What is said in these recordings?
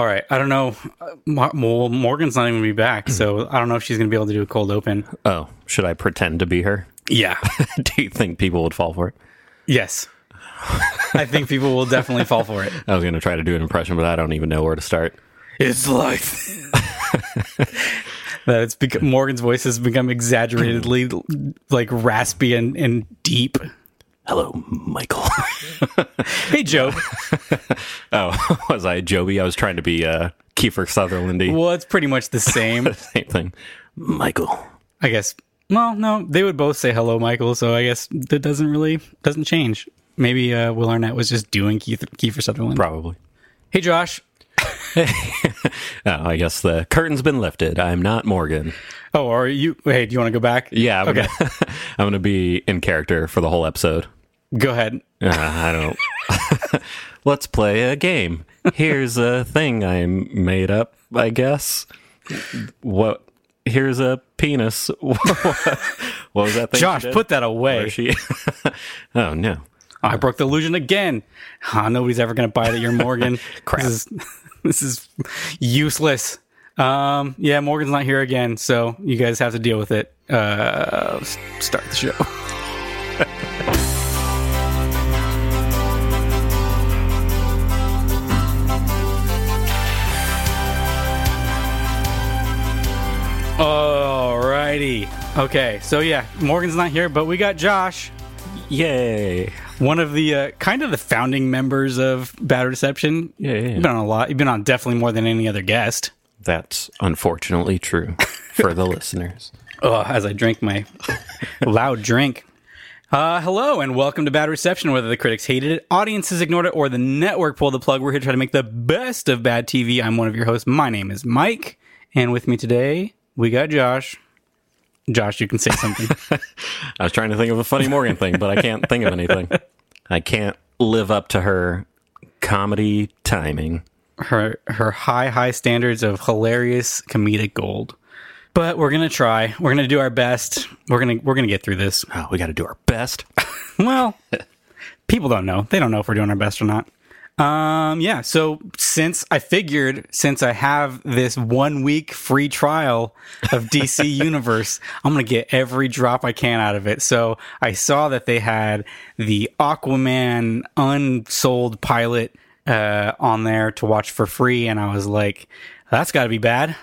All right. I don't know. Uh, well, Morgan's not even gonna be back, so I don't know if she's going to be able to do a cold open. Oh, should I pretend to be her? Yeah. Do you think people would fall for it? yes. I think people will definitely fall for it. I was going to try to do an impression, but I don't even know where to start. It's like that. It's become Morgan's voice has become exaggeratedly like raspy and, and deep. Hello, Michael. Hey, Joe. oh, was I Joby? I was trying to be uh, Kiefer Sutherlandy. well, it's pretty much the same. Same thing. Michael. I guess. Well, no, they would both say hello, Michael. So I guess that doesn't really doesn't change. Maybe uh, Will Arnett was just doing Keith, Kiefer Sutherland. Probably. Hey, Josh. Oh, I guess the curtain's been lifted. I'm not Morgan. Oh, are you? Hey, do you want to go back? Yeah, I'm Okay. gonna, I'm gonna be in character for the whole episode. Go ahead. Uh, I don't. Let's play a game. Here's a thing I made up. I guess. What? Here's a penis. what was that thing? Josh, put that away. she? oh no. I broke the illusion again. Nobody's ever going to buy that you're Morgan. Crap. Is, this is useless. Um, yeah, Morgan's not here again, so you guys have to deal with it. Uh, start the show. Alrighty. Okay, so yeah, Morgan's not here, but we got Josh Yay! One of the uh, kind of the founding members of Bad Reception. Yeah, yeah, yeah. You've been on a lot. You've been on definitely more than any other guest. That's unfortunately true for the listeners. Oh, as I drink my loud drink. Uh, hello and welcome to Bad Reception. Whether the critics hated it, audiences ignored it, or the network pulled the plug, we're here to try to make the best of bad TV. I'm one of your hosts. My name is Mike, and with me today we got Josh. Josh, you can say something. I was trying to think of a funny Morgan thing, but I can't think of anything. I can't live up to her comedy timing. her her high high standards of hilarious comedic gold. But we're gonna try. We're gonna do our best. We're gonna we're gonna get through this. Oh, we got to do our best. Well, people don't know. They don't know if we're doing our best or not. Um, yeah. So since I figured, since I have this one week free trial of DC Universe, I'm gonna get every drop I can out of it. So I saw that they had the Aquaman unsold pilot uh, on there to watch for free, and I was like, that's got to be bad.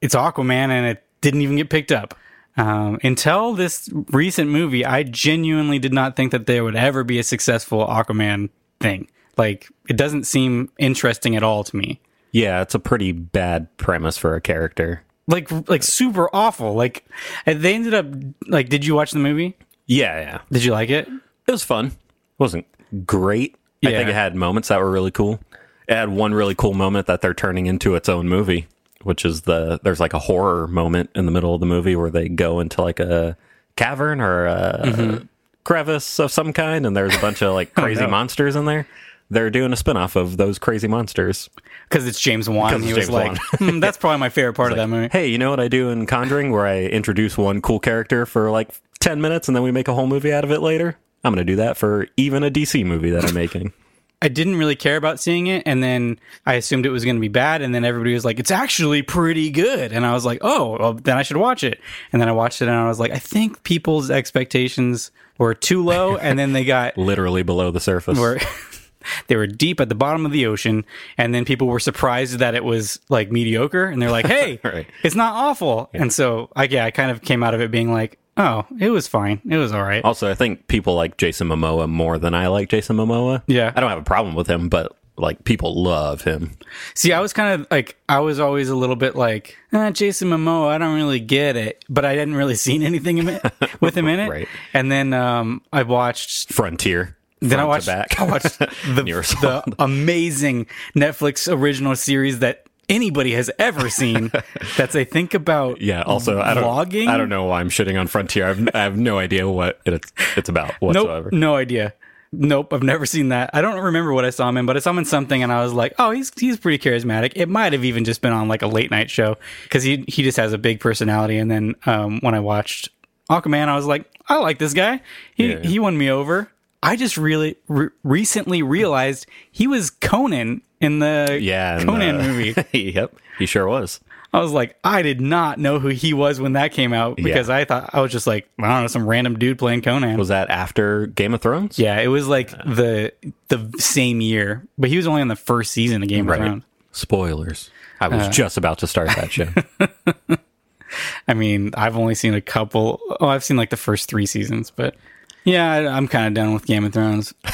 It's Aquaman, and it didn't even get picked up. Um, until this recent movie, I genuinely did not think that there would ever be a successful Aquaman thing. Like, it doesn't seem interesting at all to me. Yeah, it's a pretty bad premise for a character. Like, like super awful. Like, they ended up like. Did you watch the movie? Yeah, yeah. Did you like it? It was fun. It wasn't great. I think it had moments that were really cool. It had one really cool moment that they're turning into its own movie, which is the there's like a horror moment in the middle of the movie where they go into like a cavern or a mm-hmm. crevice of some kind and there's a bunch of like oh, crazy no. monsters in there. They're doing a spin-off of those crazy monsters. Because it's James Wan. 'Cause He it's was like, "Hmm, that's probably my favorite part of that movie. Hey, you know what I do in Conjuring where I introduce one cool character for like 10 minutes and then we make a whole movie out of it later? I'm going to do that for even a DC movie that I'm making. I didn't really care about seeing it, and then I assumed it was going to be bad, and then everybody was like, "It's actually pretty good," and I was like, "Oh, well, then I should watch it." And then I watched it, and I was like, "I think people's expectations were too low," and then they got Literally below the surface. were they were deep at the bottom of the ocean, and then people were surprised that it was like mediocre, and they're like, "Hey, Right. it's not awful," and so I yeah, I kind of came out of it being like, "Oh, it was fine, it was all right." Also, I think people like Jason Momoa more than I like Jason Momoa. Yeah. I don't have a problem with him, but like people love him. See, I was kind of like, I was always a little bit like, eh, Jason Momoa, I don't really get it, but I hadn't really seen anything in it, with him in it. Right. And then um, I watched, Frontier. Then I watched, back. I watched the, the amazing Netflix original series that anybody has ever seen. that's I think about yeah. Also, I don't. vlogging. I don't know why I'm shitting on Frontier. I've, I have no idea what it's it's about whatsoever. Nope, no idea. Nope, I've never seen that. I don't remember what I saw him in, but I saw him in something, and I was like, "Oh, he's he's pretty charismatic." It might have even just been on like a late night show because he he just has a big personality. And then um, when I watched Aquaman, I was like, "I like this guy. He Yeah. he won me over." I just really re- recently realized he was Conan in the Yeah, Conan uh, movie. yep, he sure was. I was like, I did not know who he was when that came out because I thought I was just like, I don't know, some random dude playing Conan. Was that after Game of Thrones? yeah, it was like the the same year, but he was only on the first season of Game of Thrones. Spoilers. I Uh. was just about to start that show. I mean, I've only seen a couple. Oh, I've seen like the first three seasons, but yeah, I, I'm kind of done with Game of Thrones.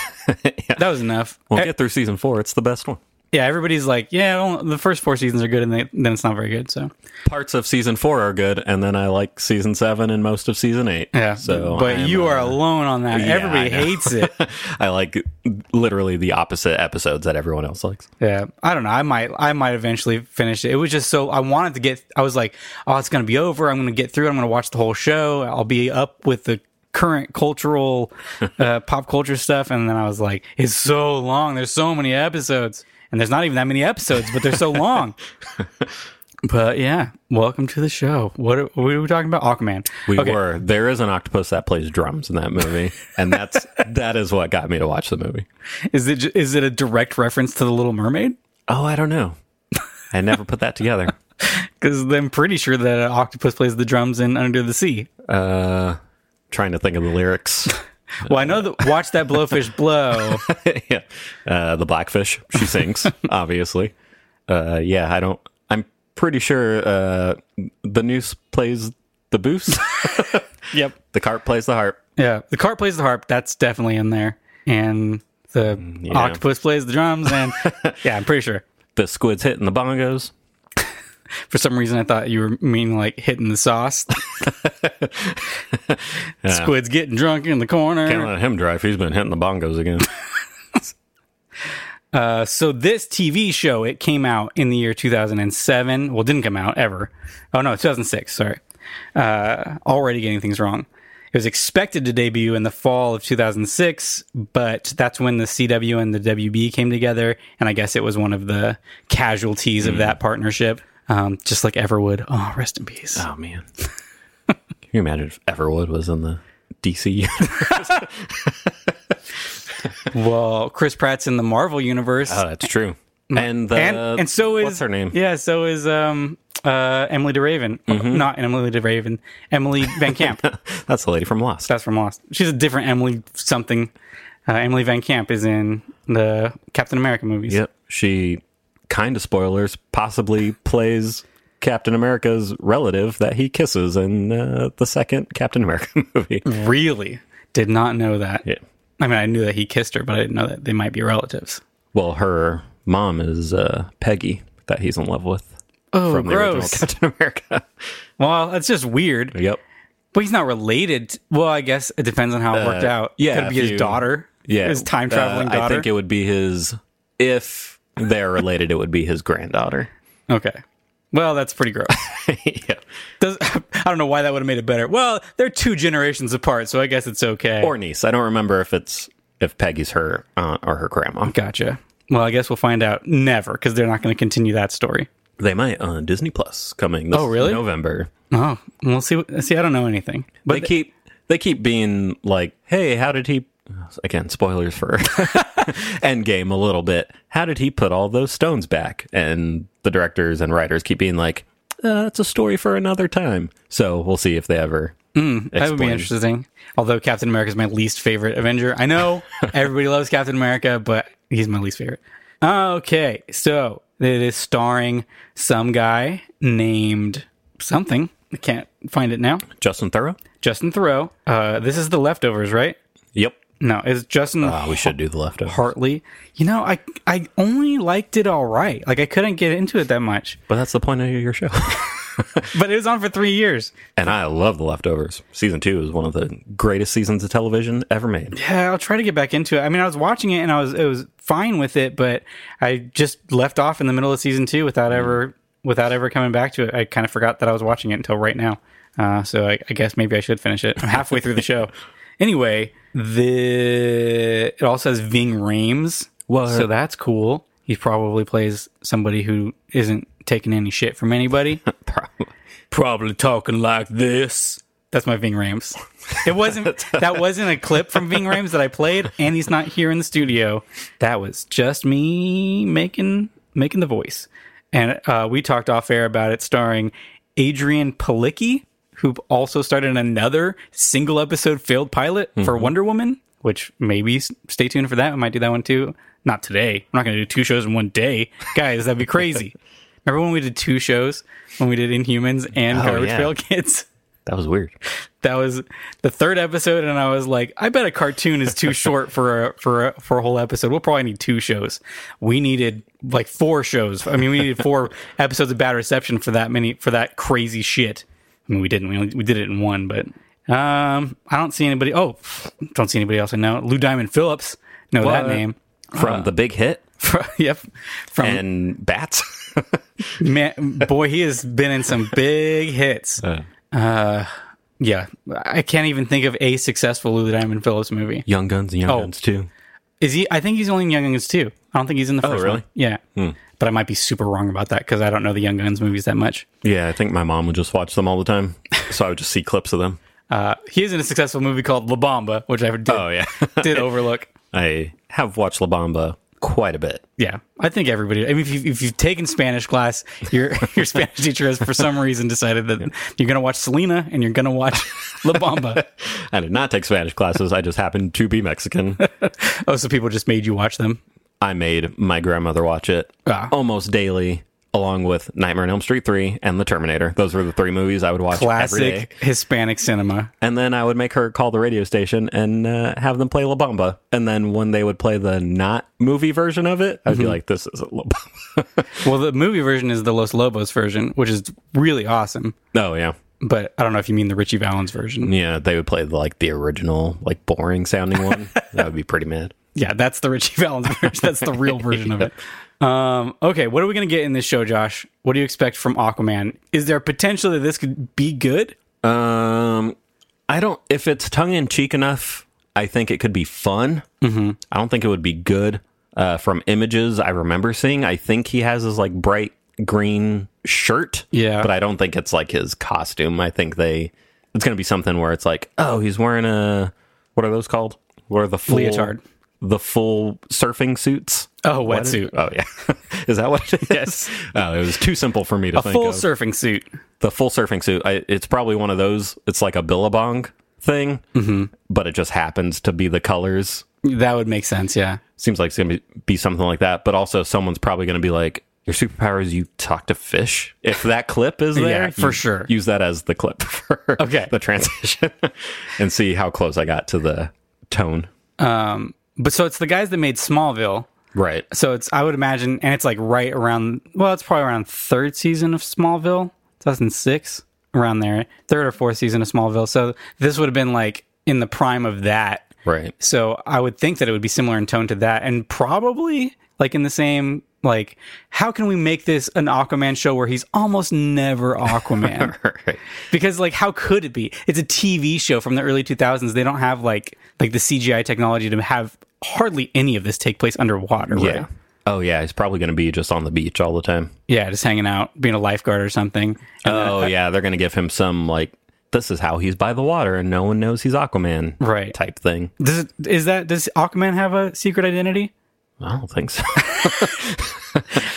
That was enough. We'll Eh, get through season four. It's the best one. yeah, everybody's like, yeah, well, the first four seasons are good, and they, then it's not very good. So Parts of season four are good, and then I like season seven and most of season eight. yeah, So, but I'm, you are uh, alone on that. yeah, Everybody hates it. I like literally the opposite episodes that everyone else likes. Yeah, I don't know. I might, I might eventually finish it. It was just so I wanted to get. I was like, oh, it's gonna be over. I'm gonna get through. it. I'm gonna watch the whole show. I'll be up with the current cultural, uh, pop culture stuff. And then I was like, it's so long. There's so many episodes, and there's not even that many episodes, but they're so long. but yeah, welcome to the show. What are, what are we talking about? Aquaman. We Okay. were. There is an octopus that plays drums in that movie, and that's that is what got me to watch the movie. Is it is it a direct reference to the Little Mermaid? Oh, I don't know. I never put that together. Because I'm pretty sure that an octopus plays the drums in Under the Sea. Uh, trying to think of the lyrics. Well, I know that watch that blowfish blow. yeah, uh, the blackfish. She sings, obviously. Uh, yeah, I don't. I'm pretty sure uh, the noose plays the boose. yep. the carp plays the harp. Yeah, the cart plays the harp. That's definitely in there, and the yeah. octopus plays the drums. And yeah, I'm pretty sure. The squid's hitting the bongos. For some reason, I thought you were meaning like hitting the sauce. Squid's getting drunk in the corner. Can't let him drive. He's been hitting the bongos again. Uh, so this TV show it came out in the year 2007. Well, it didn't come out ever. Oh no, 2006. Sorry. Uh, already getting things wrong. It was expected to debut in the fall of 2006, but that's when the CW and the WB came together, and I guess it was one of the casualties of that partnership. Um, just like Everwood. Oh, rest in peace. Oh man, can you imagine if Everwood was in the DC? universe? Well, Chris Pratt's in the Marvel universe, oh, that's true. And the, and and so is what's her name? Yeah, so is um uh Emilie de Ravin. Not Emilie de Ravin. Emily VanCamp. That's the lady from Lost. That's from Lost. She's a different Emily something. Uh, Emily VanCamp is in the Captain America movies. Yep, she kind of spoilers possibly plays Captain America's relative that he kisses in uh, the second Captain America movie. Really? Did not know that. Yeah. I mean, I knew that he kissed her, but I didn't know that they might be relatives. Well, her mom is uh, Peggy that he's in love with Oh, from the original. Captain America. Well, that's just weird. yep. But he's not related. t- Well, I guess it depends on how it worked Uh, out. yeah, Could it be his you- daughter? Yeah, His time traveling uh, daughter? I think it would be his. If they're related, it would be his granddaughter. Okay. Well, that's pretty gross. yeah. Does, I don't know why that would have made it better. Well, they're two generations apart, so I guess it's okay. Or niece. I don't remember if it's if Peggy's her aunt or her grandma. gotcha. Well, I guess we'll find out never because they're not going to continue that story. They might on Disney Plus coming this Oh, really? November. Oh, we'll see. See, I don't know anything, but they keep they keep being like, "Hey, how did he?" Again, spoilers for Endgame a little bit. How did he put all those stones back? And the directors and writers keep being like, uh, "It's a story for another time." So we'll see if they ever. that would be interesting. Although Captain America is my least favorite Avenger. I know everybody loves Captain America, but he's my least favorite. Okay, so it is starring some guy named something. I can't find it now. Justin Theroux. Justin Theroux. Uh, this is the leftovers, right? Yep. No, it's Justin Uh, we should do the leftovers. Hartley. You know, I I only liked it all right. Like I couldn't get into it that much, But that's the point of your show. but it was on for three years. and I love the leftovers. Season two is one of the greatest seasons of television ever made. Yeah, I'll try to get back into it. I mean, I was watching it and I was it was fine with it, but I just left off in the middle of season two without ever without ever coming back to it. I kind of forgot that I was watching it until right now. Uh, so I, I guess maybe I should finish it. I'm halfway through the show. Anyway, the it also has Ving Rhames, What? so that's cool. He probably plays somebody who isn't taking any shit from anybody. Probably. probably talking like this. That's my Ving Rhames. It wasn't that wasn't a clip from Ving Rhames that I played, and he's not here in the studio. That was just me making making the voice. And uh, we talked off air about it, starring Adrianne Palicki, who also started another single episode failed pilot for mm-hmm. Wonder Woman. Which maybe stay tuned for that. We might do that one too. Not today. I'm not going to do two shows in one day, guys. That'd be crazy. Remember when we did two shows when we did Inhumans and Oh, Garbage yeah. Pail Kids? That was weird. that was the third episode and i was like i bet a cartoon is too short for a for a for a whole episode we'll probably need two shows we needed like four shows i mean we needed four episodes of bad reception for that many for that crazy shit i mean we didn't we, only, we did it in one but um i don't see anybody oh don't see anybody else i know lou diamond phillips know that name From the big hit yep from and Bats. man boy he has been in some big hits Uh, yeah i can't even think of a successful lou diamond phillips movie Young Guns and Young Oh. Guns too. Is he? I think he's only in Young Guns too. I don't think he's in the first oh, really? one. Yeah, but I might be super wrong about that because I don't know the Young Guns movies that much. Yeah, I think my mom would just watch them all the time. So I would just see clips of them. Uh, he is in a successful movie called La Bamba, which I did, Oh, yeah. did overlook. I have watched La Bamba quite a bit. Yeah, I think everybody. I mean, if, you, if you've taken Spanish class, your your Spanish teacher has for some reason decided that you're going to watch Selena and you're going to watch La Bamba. I did not take Spanish classes. I just happened to be Mexican. oh, so people just made you watch them. I made my grandmother watch it Ah. almost daily, along with Nightmare on Elm Street 3 and The Terminator. Those were the three movies I would watch every day. Classic Hispanic cinema. And then I would make her call the radio station and uh, have them play La Bamba. And then when they would play the not movie version of it, I'd be Mm-hmm. like, this isn't La Bamba. Well, the movie version is the Los Lobos version, which is really awesome. oh, yeah. But I don't know if you mean the Ritchie Valens version. Yeah, they would play the, like the original, like boring sounding one. that would be pretty mad. Yeah, that's the Ritchie Valens version. That's the real version of it. Um, okay, what are we going to get in this show, Josh? What do you expect from Aquaman? Is there potential that this could be good? Um, I don't. If it's tongue in cheek enough, I think it could be fun. Mm-hmm. I don't think it would be good. Uh, from images I remember seeing, I think he has his like bright green shirt. Yeah. but I don't think it's like his costume. I think they. It's going to be something where it's like, oh, he's wearing a what are those called? What are the full Leotard. The full surfing suits. Oh, wetsuit. Oh yeah, is that what it is? Yes. Oh, it was too simple for me to think of A think full of surfing suit. the full surfing suit. I, it's probably one of those. It's like a billabong thing, mm-hmm. but it just happens to be the colors. That would make sense, yeah. Seems like it's gonna be, be something like that. But also, someone's probably gonna be like, "Your superpower is you talk to fish." If that clip is there, Yeah, for sure. Use that as the clip for Okay. the transition, and see how close I got to the tone. Um, but so it's the guys that made Smallville. Right. So it's I would imagine, and it's like right around. Well, it's probably around third season of Smallville, 2006, around there, third or fourth season of Smallville. So this would have been like in the prime of that. Right. So I would think that it would be similar in tone to that, and probably like in the same like, how can we make this an Aquaman show where he's almost never Aquaman? right. because like how could it be it's a tv show from the early 2000s they don't have like like the cgi technology to have hardly any of this take place underwater Yeah. right Oh yeah, he's probably gonna be just on the beach all the time. yeah just hanging out being a lifeguard or something And then- Oh yeah, they're gonna give him some like this is how he's by the water and no one knows he's Aquaman Right. type thing. does it, is that does aquaman have a secret identity I don't think so.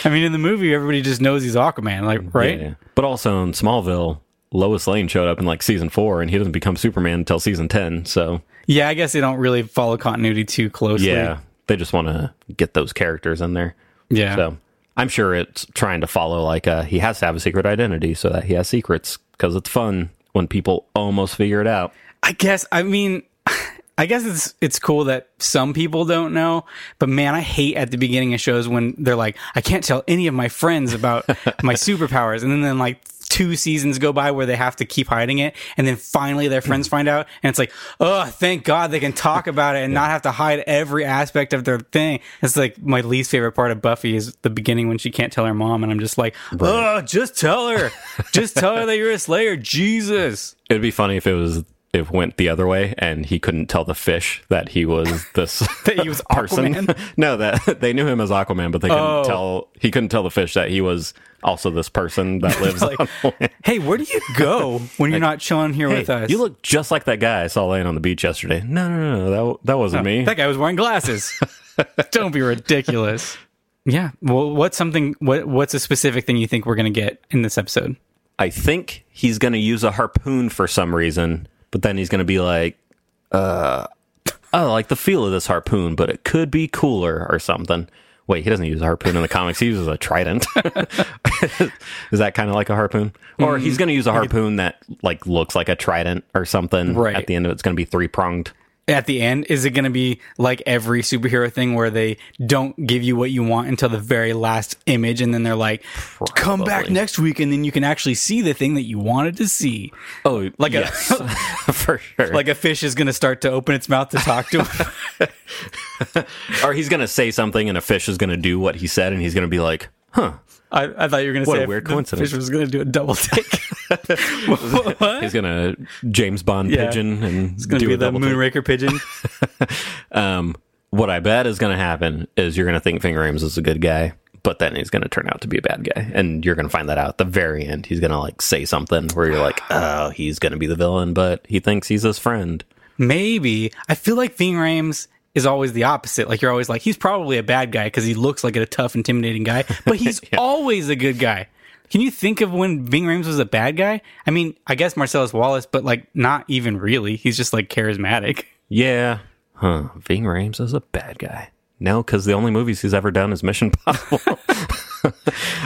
i mean in the movie everybody just knows he's aquaman like right Yeah. But also in Smallville, Lois Lane showed up in like season four and he doesn't become Superman until season ten. So yeah i guess they don't really follow continuity too closely yeah, they just want to get those characters in there. yeah So I'm sure it's trying to follow like uh, he has to have a secret identity so that he has secrets because it's fun when people almost figure it out. I guess I mean I guess it's it's cool that some people don't know, but man, I hate at the beginning of shows when they're like, I can't tell any of my friends about my superpowers, and then, then like two seasons go by where they have to keep hiding it, and then finally their friends find out, and it's like, oh, thank God they can talk about it and not have to hide every aspect of their thing. It's like my least favorite part of Buffy is the beginning when she can't tell her mom, and I'm just like, oh, just tell her, just tell her that you're a Slayer, Jesus. It'd be funny if it was it went the other way and he couldn't tell the fish that he was this That he was person. Aquaman? no, that they knew him as Aquaman, but they couldn't Oh. tell he couldn't tell the fish that he was also this person that lives Like, hey, where do you go when you're not chilling here with us? you look just like that guy I saw laying on the beach yesterday. No, no, no, that that wasn't me. That guy was wearing glasses. Don't be ridiculous. Yeah. Well, what's something? What What's a specific thing you think we're gonna get in this episode? I think he's going to use a harpoon for some reason, but then he's going to be like, uh, I like the feel of this harpoon, but it could be cooler or something. Wait, he doesn't use a harpoon in the comics. He uses a trident. Is that kind of like a harpoon? Or mm-hmm. he's going to use a harpoon that like looks like a trident or something. Right. At the end of it, it's going to be three pronged. At the end, is it going to be like every superhero thing where they don't give you what you want until the very last image, and then they're like, "Come back next week," and then you can actually see the thing that you wanted to see. Oh, Like a- for sure. Like a fish is going to start to open its mouth to talk to him. or he's going to say something, and a fish is going to do what he said, and he's going to be like, "Huh." I, I thought you were going to say a weird coincidence. Fish was going to do a double take. He's gonna James Bond Yeah. pigeon and It's going to do be the. Moonraker pigeon. Um, what I bet is gonna happen is you're gonna think Ving Rhames is a good guy, but then he's gonna turn out to be a bad guy, and you're gonna find that out at the very end. He's gonna like say something where you're like, oh, he's gonna be the villain, but he thinks he's his friend. Maybe. I feel like Ving is always the opposite. Like you're always like, he's probably a bad guy because he looks like a tough, intimidating guy, but he's always a good guy. Can you think of when Ving Rhames was a bad guy? I mean, I guess Marcellus Wallace, but like not even really. He's just like charismatic. Yeah, huh? Ving Rhames is a bad guy. No, because the only movies he's ever done is Mission Possible.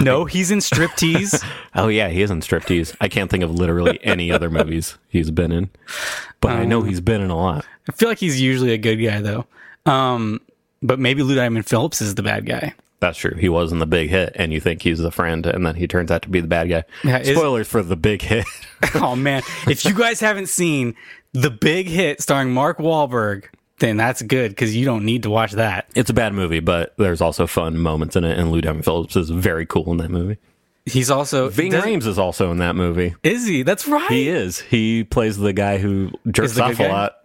No, he's in striptease. oh yeah, he is in striptease. I can't think of literally any other movies he's been in, but I know he's been in a lot. I feel like he's usually a good guy though. Um, but maybe Lou Diamond Phillips is the bad guy. That's true. He was in the big hit, and you think he's the friend, and then he turns out to be the bad guy. Yeah, is- Spoilers for the big hit. Oh man, if you guys haven't seen the big hit starring Mark Wahlberg, then that's good because you don't need to watch that. it's a bad movie, but there's also fun moments in it, and Lou Diamond Phillips is very cool in that movie. He's also Ving Rhames is also in that movie. Is he? That's right. He is. He plays the guy who jerks off a guy? lot.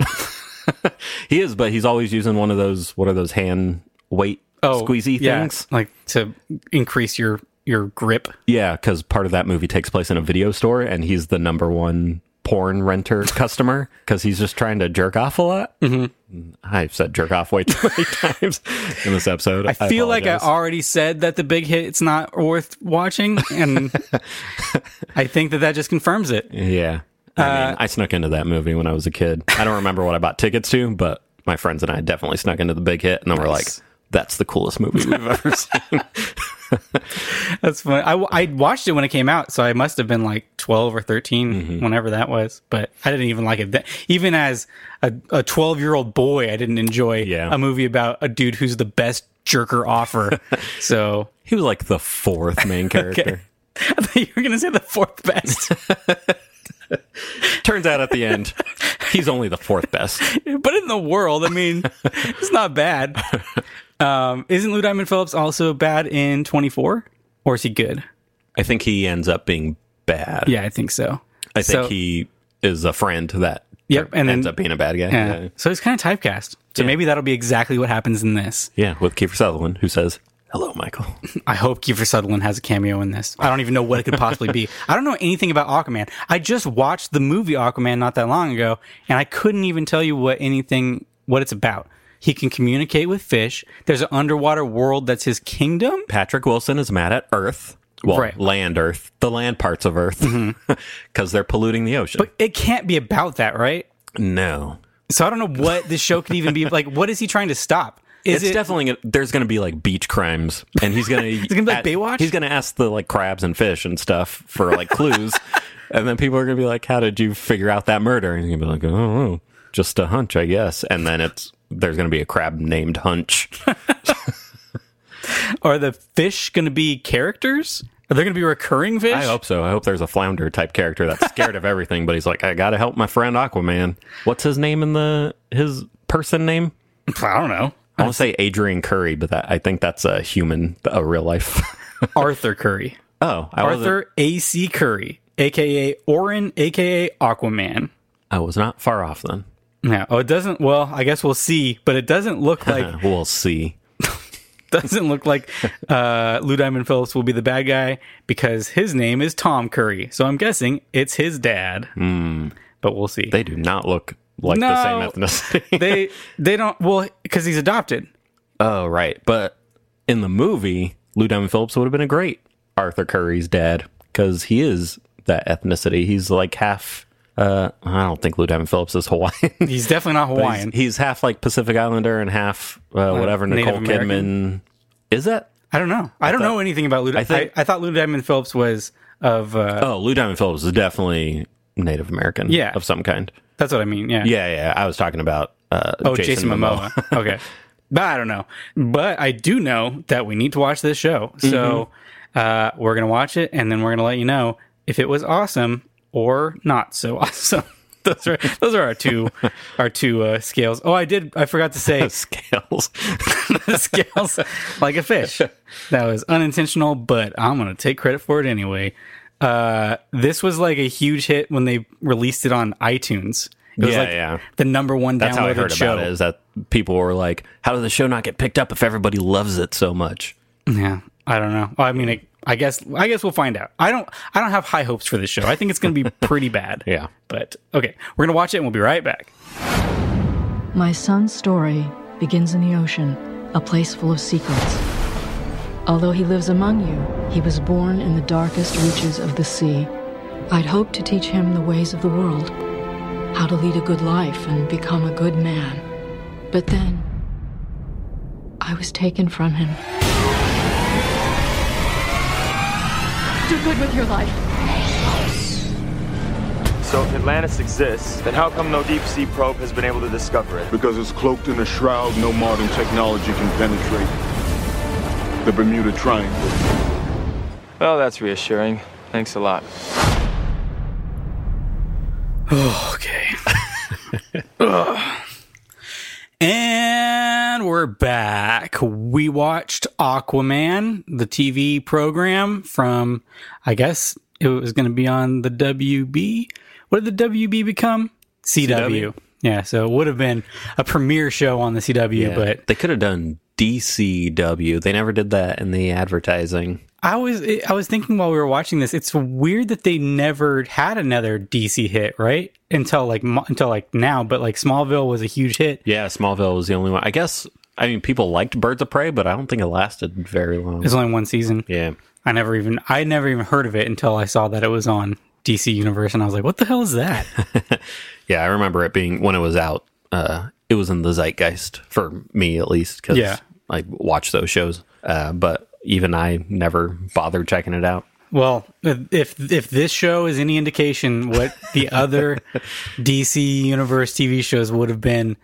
he is, but he's always using one of those. What are those hand weight squeezy Oh, yeah, things? like to increase your your grip. Yeah, because part of that movie takes place in a video store, and he's the number one porn renter customer because he's just trying to jerk off a lot. Mm-hmm. I've said jerk off way too many times in this episode. I feel like I already said that the big hit it's not worth watching, and I think that that just confirms it. yeah. I Uh, I snuck into that movie when I was a kid. I don't remember what I bought tickets to, but my friends and I definitely snuck into the big hit, and then we're like, Nice. "That's the coolest movie we've ever seen." That's funny. I, I watched it when it came out, so I must have been like twelve or 13 Mm-hmm. whenever that was. But I didn't even like it. Even as a a twelve year old boy, I didn't enjoy Yeah. a movie about a dude who's the best jerker offer. so he was like the fourth main character. I thought you were gonna say the fourth best. Turns out at the end, he's only the fourth best. but in the world, I mean, it's not bad. Um, isn't Lou Diamond Phillips also bad in 24? Or is he good? I think he ends up being bad. Yeah, I think so. I think So- he is a friend to that Yep, and ends then- up being a bad guy. Yeah. Yeah. So he's kind of typecast. So maybe that'll be exactly what happens in this. Yeah, with Kiefer Sutherland, who says, "Hello, Michael." I hope Kiefer Sutherland has a cameo in this. I don't even know what it could possibly be. I don't know anything about Aquaman. I just watched the movie Aquaman not that long ago, and I couldn't even tell you what anything what it's about. He can communicate with fish. There's an underwater world that's his kingdom. Patrick Wilson is mad at Earth. Well, Right. Mm-hmm. land Earth, the land parts of Earth, because they're polluting the ocean. But it can't be about that, right? no, So I don't know what this show could even be like. What is he trying to stop? Is it's it definitely gonna- there's going to be like beach crimes, and he's going to gonna be like Baywatch? He's going to ask the like crabs and fish and stuff for like clues, and then people are going to be like, "How did you figure out that murder?" And he's going to be like, "Oh, just a hunch, I guess." And then it's there's going to be a crab named Hunch. are the fish going to be characters? Are there going to be recurring fish? I hope so. I hope there's a flounder type character that's scared of everything, but he's like, I gotta help my friend Aquaman. What's his name in the his person name? I don't know. I want to say Adrian Curry, but that I think that's a human, a real life. Arthur Curry. oh, I Arthur A.C. Curry, aka Orin, aka Aquaman. I was not far off then. Yeah. Oh, it doesn't. Well, I guess we'll see. But it doesn't look like we'll see. doesn't look like uh, Lou Diamond Phillips will be the bad guy because his name is Tom Curry. So I'm guessing it's his dad. But we'll see. They do not look like the same ethnicity. they they don't well because he's adopted. oh, right. But in the movie, Lou Diamond Phillips would have been a great Arthur Curry's dad because he is that ethnicity. He's like half. Uh, I don't think Lou Diamond Phillips is Hawaiian. He's definitely not Hawaiian. he's half like Pacific Islander and half uh, whatever Native Nicole Kidman. Is that? I don't know. I, don't thought- know anything about Lou. I, I think- I, thought Lou Diamond Phillips was of. Uh, Oh, Lou Diamond Phillips is definitely Native American. Yeah. of some kind. That's what I mean. Yeah. Yeah, yeah. I was talking about uh, Oh, Jason, Momoa. okay. But I don't know. But I do know that we need to watch this show. So Mm-hmm. uh, we're going to watch it and then we're going to let you know if it was awesome or not so awesome. those are those are our two our two uh, scales. Oh, I did I forgot to say Scales. scales like a fish. That was unintentional, but I'm going to take credit for it anyway. Uh, this was like a huge hit when they released it on iTunes. It was Yeah, like yeah. the number one That's how I heard show. about it. Is that people were like, "How did the show not get picked up if everybody loves it so much?" Yeah, I don't know. I mean, I, I guess I guess we'll find out. I don't I don't have high hopes for this show. I think it's going to be pretty bad. Yeah. But okay, we're going to watch it and we'll be right back. My son's story begins in the ocean, a place full of secrets. Although he lives among you, he was born in the darkest reaches of the sea. I'd hoped to teach him the ways of the world, how to lead a good life and become a good man. But then, I was taken from him. Do good with your life. So if Atlantis exists, then how come no deep sea probe has been able to discover it? Because it's cloaked in a shroud no modern technology can penetrate. The Bermuda Triangle. Well, that's reassuring. Thanks a lot. Okay. And we're back. We watched Aquaman, the TV program from, I guess it was going to be on the WB. What did the WB become? CW. CW. Yeah, so it would have been a premiere show on the CW, but they could have done DCW. They never did that in the advertising. I was I was thinking while we were watching this, it's weird that they never had another DC hit, right? Until like until like now, but like Smallville was a huge hit. Yeah, Smallville was the only one. I guess. I mean, people liked Birds of Prey, but I don't think it lasted very long. There's only one season. Yeah. I never even I never even heard of it until I saw that it was on DC Universe, and I was like, "What the hell is that?" Yeah, I remember it being when it was out. Uh, it was in the zeitgeist for me, at least, because Yeah. I watched those shows. Uh, but even I never bothered checking it out. well, if if this show is any indication, what the other DC Universe TV shows would have been,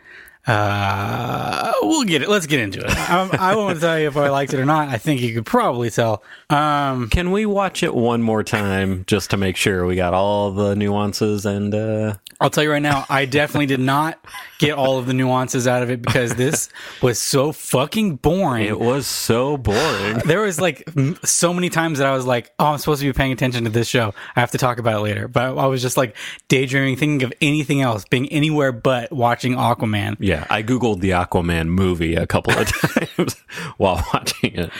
uh, we'll get it. Let's get into it. I, I won't tell you if I liked it or not. I think you could probably tell. Um, Can we watch it one more time just to make sure we got all the nuances and uh, I'll tell you right now, I definitely did not get all of the nuances out of it because this was so fucking boring. it was so boring. there was like m- so many times that I was like, "Oh, I'm supposed to be paying attention to this show. I have to talk about it later." But I was just like daydreaming, thinking of anything else, being anywhere but watching Aquaman. yeah, I googled the Aquaman movie a couple of times while watching it.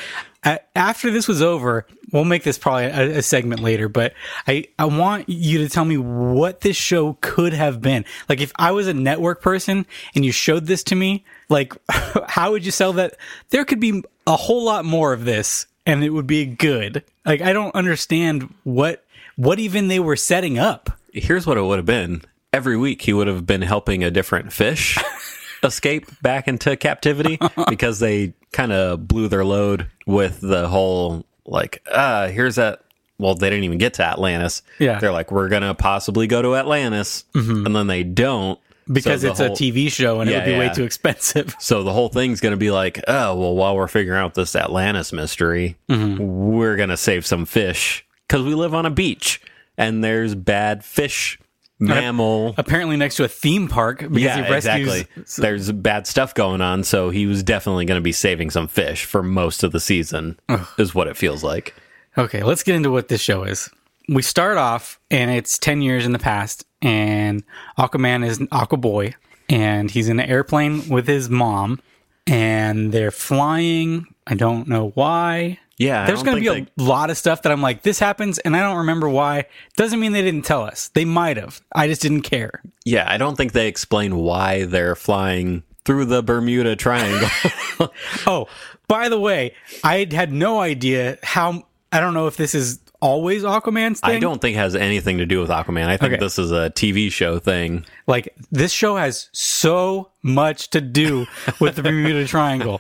After this was over, we'll make this probably a, a segment later. But I I want you to tell me what this show could have been. Like if I was a network person and you showed this to me, like how would you sell that? There could be a whole lot more of this, and it would be good. Like I don't understand what what even they were setting up. Here's what it would have been. Every week he would have been helping a different fish escape back into captivity because they kind of blew their load with the whole like uh here's that well they didn't even get to Atlantis. Yeah. They're like we're going to possibly go to Atlantis and then they don't because So it's whole- a TV show and it would be way too expensive. So the whole thing's going to be like, oh, well, while we're figuring out this Atlantis mystery, Mm-hmm. we're going to save some fish because we live on a beach and there's bad fish, mammal. Apparently, next to a theme park because Yeah, he rescues. exactly. There's bad stuff going on, so he was definitely going to be saving some fish for most of the season, is what it feels like. Okay, let's get into what this show is. We start off, and it's 10 years in the past, and Aquaman is Aquaboy, and he's in an airplane with his mom, and they're flying. I don't know why. Yeah, There's going to be think a lot of stuff that I'm like, this happens, and I don't remember why. Doesn't mean they didn't tell us. They might have. I just didn't care. Yeah, I don't think they explain why they're flying through the Bermuda Triangle. Oh, by the way, I had no idea how. I don't know if this is always Aquaman's thing. I don't think it has anything to do with Aquaman. I think Okay. this is a TV show thing. like this show has so much to do with the Bermuda Triangle.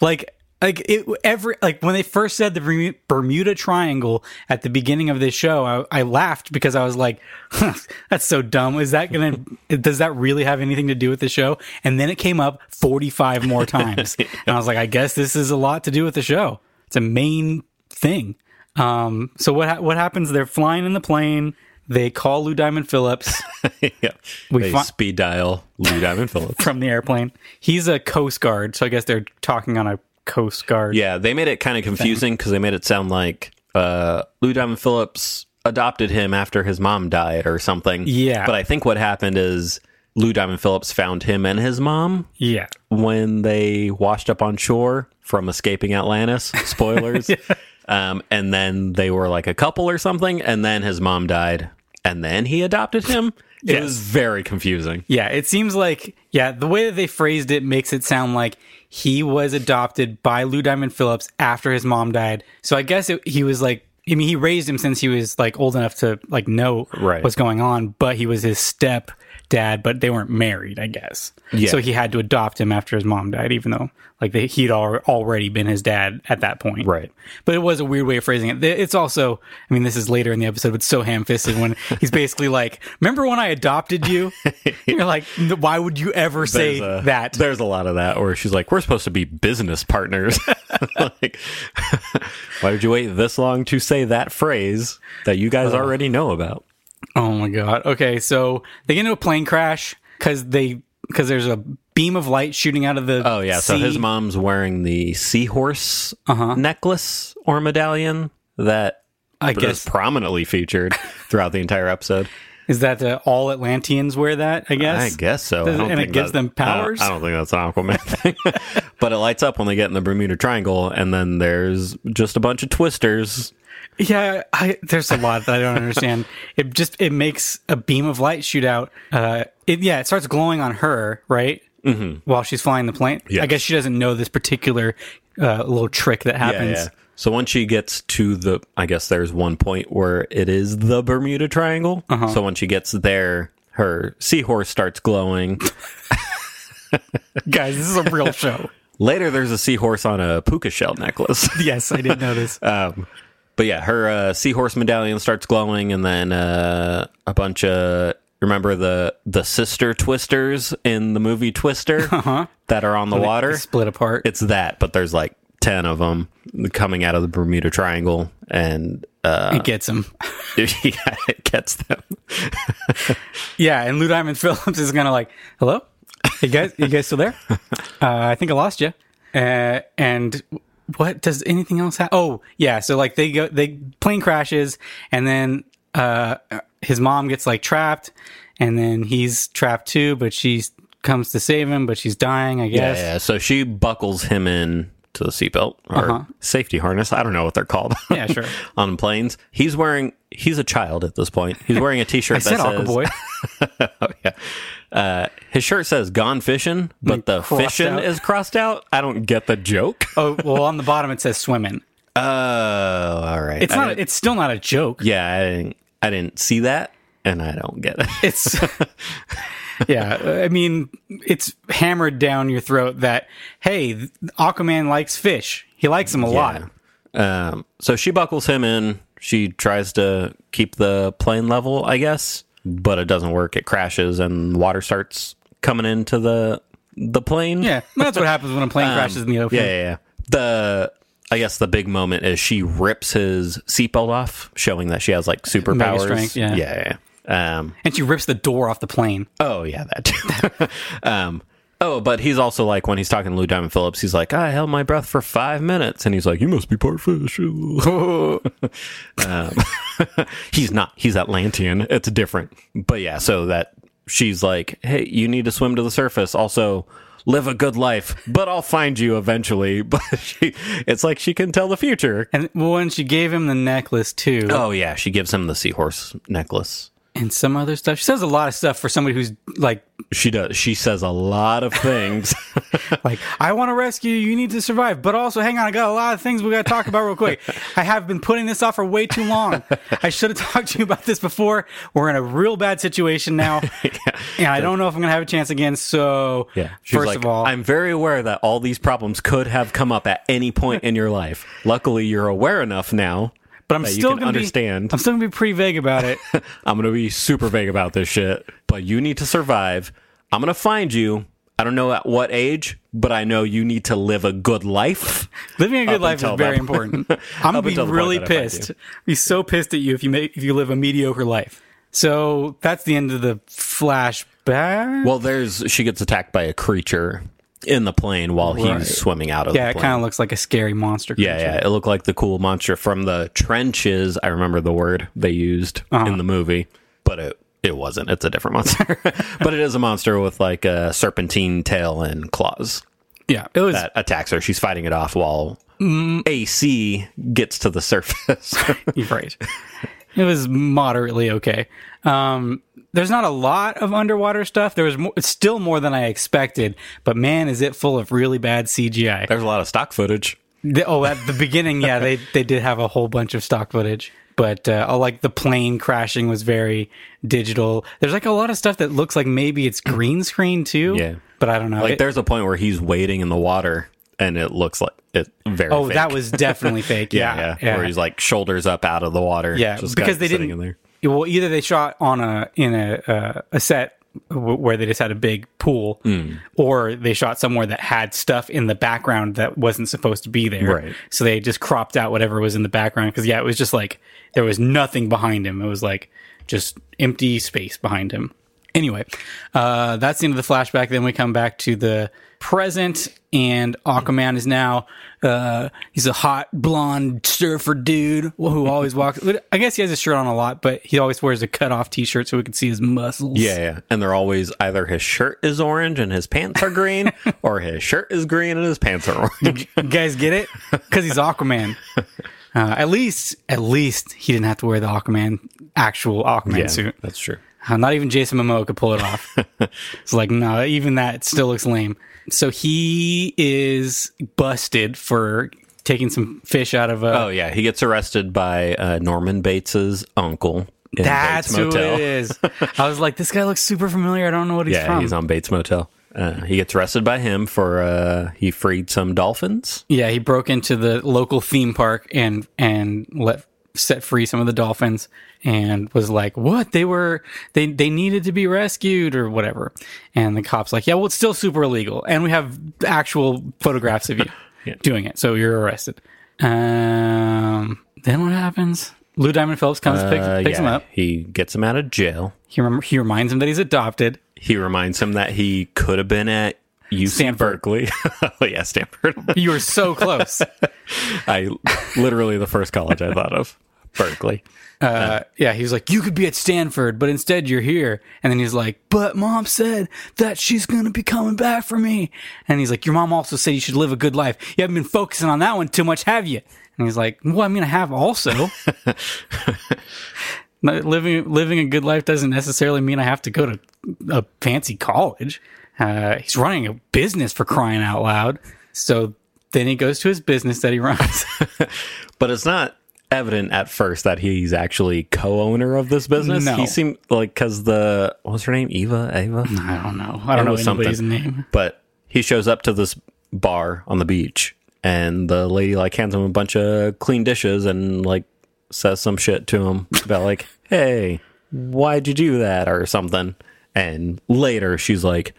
Like like it every like when they first said the Bermuda Triangle at the beginning of this show, I, I laughed because I was like, huh, "That's so dumb." Is that gonna? does that really have anything to do with the show? And then it came up forty five more times, and I was like, "I guess this is a lot to do with the show. It's a main thing." Um, so what ha- what happens? They're flying in the plane. They call Lou Diamond Phillips. yeah. We they fi- speed dial Lou Diamond Phillips. from the airplane. He's a Coast Guard, so I guess they're talking on a Coast Guard. Yeah, they made it kind of confusing because they made it sound like uh, Lou Diamond Phillips adopted him after his mom died or something. Yeah. But I think what happened is Lou Diamond Phillips found him and his mom Yeah. when they washed up on shore from escaping Atlantis. Spoilers. um, and then they were like a couple or something, and then his mom died, and then he adopted him. It Yes. was very confusing. Yeah, it seems like yeah, the way that they phrased it makes it sound like he was adopted by Lou Diamond Phillips after his mom died. So I guess it, he was like I mean, he raised him since he was like old enough to like know Right. what's going on, but he was his step dad, but they weren't married, I guess. Yeah. So he had to adopt him after his mom died, even though like they, he'd al- already been his dad at that point. Right. But it was a weird way of phrasing it. It's also, I mean, this is later in the episode, but so ham fisted when he's basically like, "Remember when I adopted you?" You're like, "Why would you ever say There's a- that?" There's a lot of that where she's like, "We're supposed to be business partners." like, why did you wait this long to say that phrase that you guys already know about? Oh my god. Okay, so they get into a plane crash because they because there's a beam of light shooting out of the. Oh yeah, so his mom's wearing the seahorse Uh-huh. necklace or medallion that I is guess prominently featured throughout the entire episode. is that uh, all Atlanteans wear that? I guess. I guess so. I don't and it gives them powers? I don't, I don't think that's an Aquaman thing. but it lights up when they get in the Bermuda Triangle, and then there's just a bunch of twisters. Yeah, I, there's a lot that I don't understand. It just it makes a beam of light shoot out. Uh, it yeah, it starts glowing on her right mm-hmm. while she's flying the plane. Yes. I guess she doesn't know this particular uh, little trick that happens. So once she gets to the, I guess there's one point where it is the Bermuda Triangle. Uh-huh. So when she gets there, her seahorse starts glowing. Guys, this is a real show. Later, there's a seahorse on a puka shell necklace. yes, I did notice. um, but yeah, her uh, seahorse medallion starts glowing, and then uh, a bunch of remember the the sister twisters in the movie Twister that are on the water. Split apart. It's that, but there's like ten of them coming out of the Bermuda Triangle, and uh, it gets him. yeah, it gets them. Yeah, and Lou Diamond Phillips is gonna like, hello, you guys, you guys still there? Uh, I think I lost you. Uh, and what does anything else happen? Oh, yeah. So like they go, they plane crashes, and then uh, his mom gets like trapped, and then he's trapped too, but she comes to save him, but she's dying. I guess. yeah. So she buckles him in to the seatbelt or Uh-huh. safety harness. I don't know what they're called. Yeah, sure. on planes, he's wearing. He's a child at this point. He's wearing a T-shirt I said that says. Aquaboy. oh yeah. Uh, his shirt says "Gone fishing," but the fishing out. is crossed out. I don't get the joke. oh, well, on the bottom it says swimming. Oh, all right. It's not. It's still not a joke. yeah, I didn't. I didn't see that, and I don't get it. it's yeah i mean it's hammered down your throat that hey aquaman likes fish he likes them a lot Um, so she buckles him in. She tries to keep the plane level, I guess, but it doesn't work. It crashes, and water starts coming into the the plane. yeah that's what happens when a plane crashes in the ocean Um, yeah, yeah, yeah. The I guess the big moment is she rips his seatbelt off, showing that she has like superpowers. strength, yeah. yeah, yeah. Um, and she rips the door off the plane oh yeah, that. um, Oh, but he's also like when he's talking to Lou Diamond Phillips, he's like, I held my breath for five minutes, and he's like, you must be part fish. um, he's not. He's Atlantean. It's different. But yeah, so that she's like, hey, you need to swim to the surface. Also, live a good life, but I'll find you eventually. But she, it's like she can tell the future. And well, when she gave him the necklace too, Oh yeah, she gives him the seahorse necklace. And some other stuff. She says a lot of stuff for somebody who's like, She does. She says a lot of things. like, I want to rescue you. You need to survive, but also, hang on, I got a lot of things we got to talk about real quick. I have been putting this off for way too long. I should have talked to you about this before. We're in a real bad situation now, and I don't know if I'm gonna have a chance again. So, Yeah. She's first like, of all, I'm very aware that all these problems could have come up at any point in your life. Luckily, you're aware enough now. But I'm still gonna understand. Be, I'm still gonna be pretty vague about it. I'm going to be super vague about this shit, but you need to survive. I'm going to find you. I don't know at what age, but I know you need to live a good life. Living a good life is very that important. I'm gonna be until the point really that I find pissed. Be so pissed at you if you make if you live a mediocre life. So that's the end of the flashback. Well, there's she gets attacked by a creature in the plane while he's swimming out of the yeah, it kind of looks like a scary monster. Yeah, creature. yeah. It looked like the cool monster from the trenches. I remember the word they used Uh-huh. in the movie, but it it wasn't. It's a different monster. but it is a monster with like a serpentine tail and claws yeah. It was that attacks her. She's fighting it off while Mm. AC gets to the surface. Right. It was moderately okay. Um, there's not a lot of underwater stuff. There was still more than I expected, but man, is it full of really bad CGI. There's a lot of stock footage. The- oh, at the beginning, yeah, they they did have a whole bunch of stock footage, but uh, like the plane crashing was very digital. There's like a lot of stuff that looks like maybe it's green screen too. Yeah. but I don't know. Like It- there's a point where he's wading in the water and it looks like it very oh, fake. that was definitely fake. yeah, yeah, yeah, Where he's like shoulders up out of the water. Yeah, just because they didn't. Well, either they shot on a in a uh, a set w- where they just had a big pool, Hmm. or they shot somewhere that had stuff in the background that wasn't supposed to be there. Right. So they just cropped out whatever was in the background because yeah, it was just like there was nothing behind him. It was like just empty space behind him. Anyway, uh, that's the end of the flashback. Then we come back to the present, and Aquaman is now uh, he's a hot blonde surfer dude who always walks. I guess he has his shirt on a lot, but he always wears a cut off t shirt so we can see his muscles. Yeah, yeah. And they're always either his shirt is orange and his pants are green, or his shirt is green and his pants are orange. You guys get it? Because he's Aquaman. Uh, at least, at least he didn't have to wear the Aquaman actual Aquaman suit. that's true. Uh, Not even Jason Momoa could pull it off. it's like, no, even that still looks lame. So he is busted for taking some fish out of a. Oh yeah, he gets arrested by uh, Norman Bates's uncle. In that's Bates who Motel. it is. I was like, this guy looks super familiar. I don't know what he's Yeah, from. he's on Bates Motel. Uh, he gets arrested by him for uh, he freed some dolphins. Yeah, he broke into the local theme park and and let set free some of the dolphins and was like, "What? They were they they needed to be rescued or whatever." And the cops like, "Yeah, well, it's still super illegal, and we have actual photographs of you Yeah. doing it, so you're arrested." Um, then what happens? Lou Diamond Phillips comes, picks, Uh, picks him yeah, up. he gets him out of jail. He rem- he reminds him that he's adopted. He reminds him that he could have been at UC Stanford. Berkeley. oh yeah, Stanford. You were so close. I literally the first college I thought of, Berkeley. uh, yeah, he was like, you could be at Stanford, but instead you're here. And then he's like, but mom said that she's going to be coming back for me. And he's like, your mom also said you should live a good life. You haven't been focusing on that one too much, have you? And he's like, well, I'm to have also. Living, living a good life doesn't necessarily mean I have to go to a fancy college. Uh, he's running a business for crying out loud. So then he goes to his business that he runs. But it's not evident at first that he's actually co-owner of this business. No. He seemed like because the what's her name? Eva. Ava. I don't know. I don't know anybody's something. name. But he shows up to this bar on the beach, and the lady like hands him a bunch of clean dishes and like says some shit to him about like, "Hey, why'd you do that?" or something. And later she's like,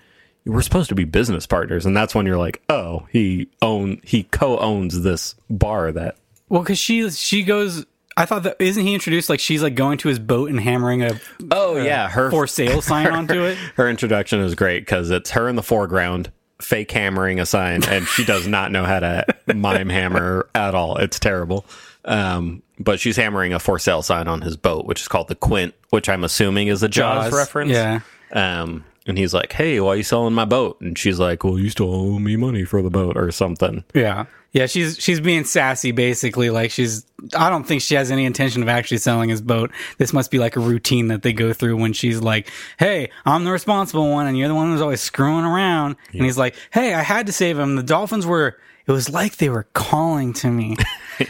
"We're supposed to be business partners," and that's when you're like, "Oh, he own he co-owns this bar that." Well, because she she goes. I thought that isn't he introduced like she's like going to his boat and hammering a Oh yeah, her for sale sign onto it. her introduction is great because it's her in the foreground, fake hammering a sign, and she does not know how to mime hammer at all. It's terrible. Um, but she's hammering a for sale sign on his boat, which is called the Quint, which I'm assuming is a Jaws, Jaws, reference. yeah. Um, and he's like, "Hey, why are you selling my boat?" And she's like, "Well, you still owe me money for the boat or something." Yeah. Yeah, she's she's being sassy basically. Like she's I don't think she has any intention of actually selling his boat. This must be like a routine that they go through when she's like, Hey, I'm the responsible one and you're the one who's always screwing around. And he's like, Hey, I had to save him. The dolphins were it was like they were calling to me.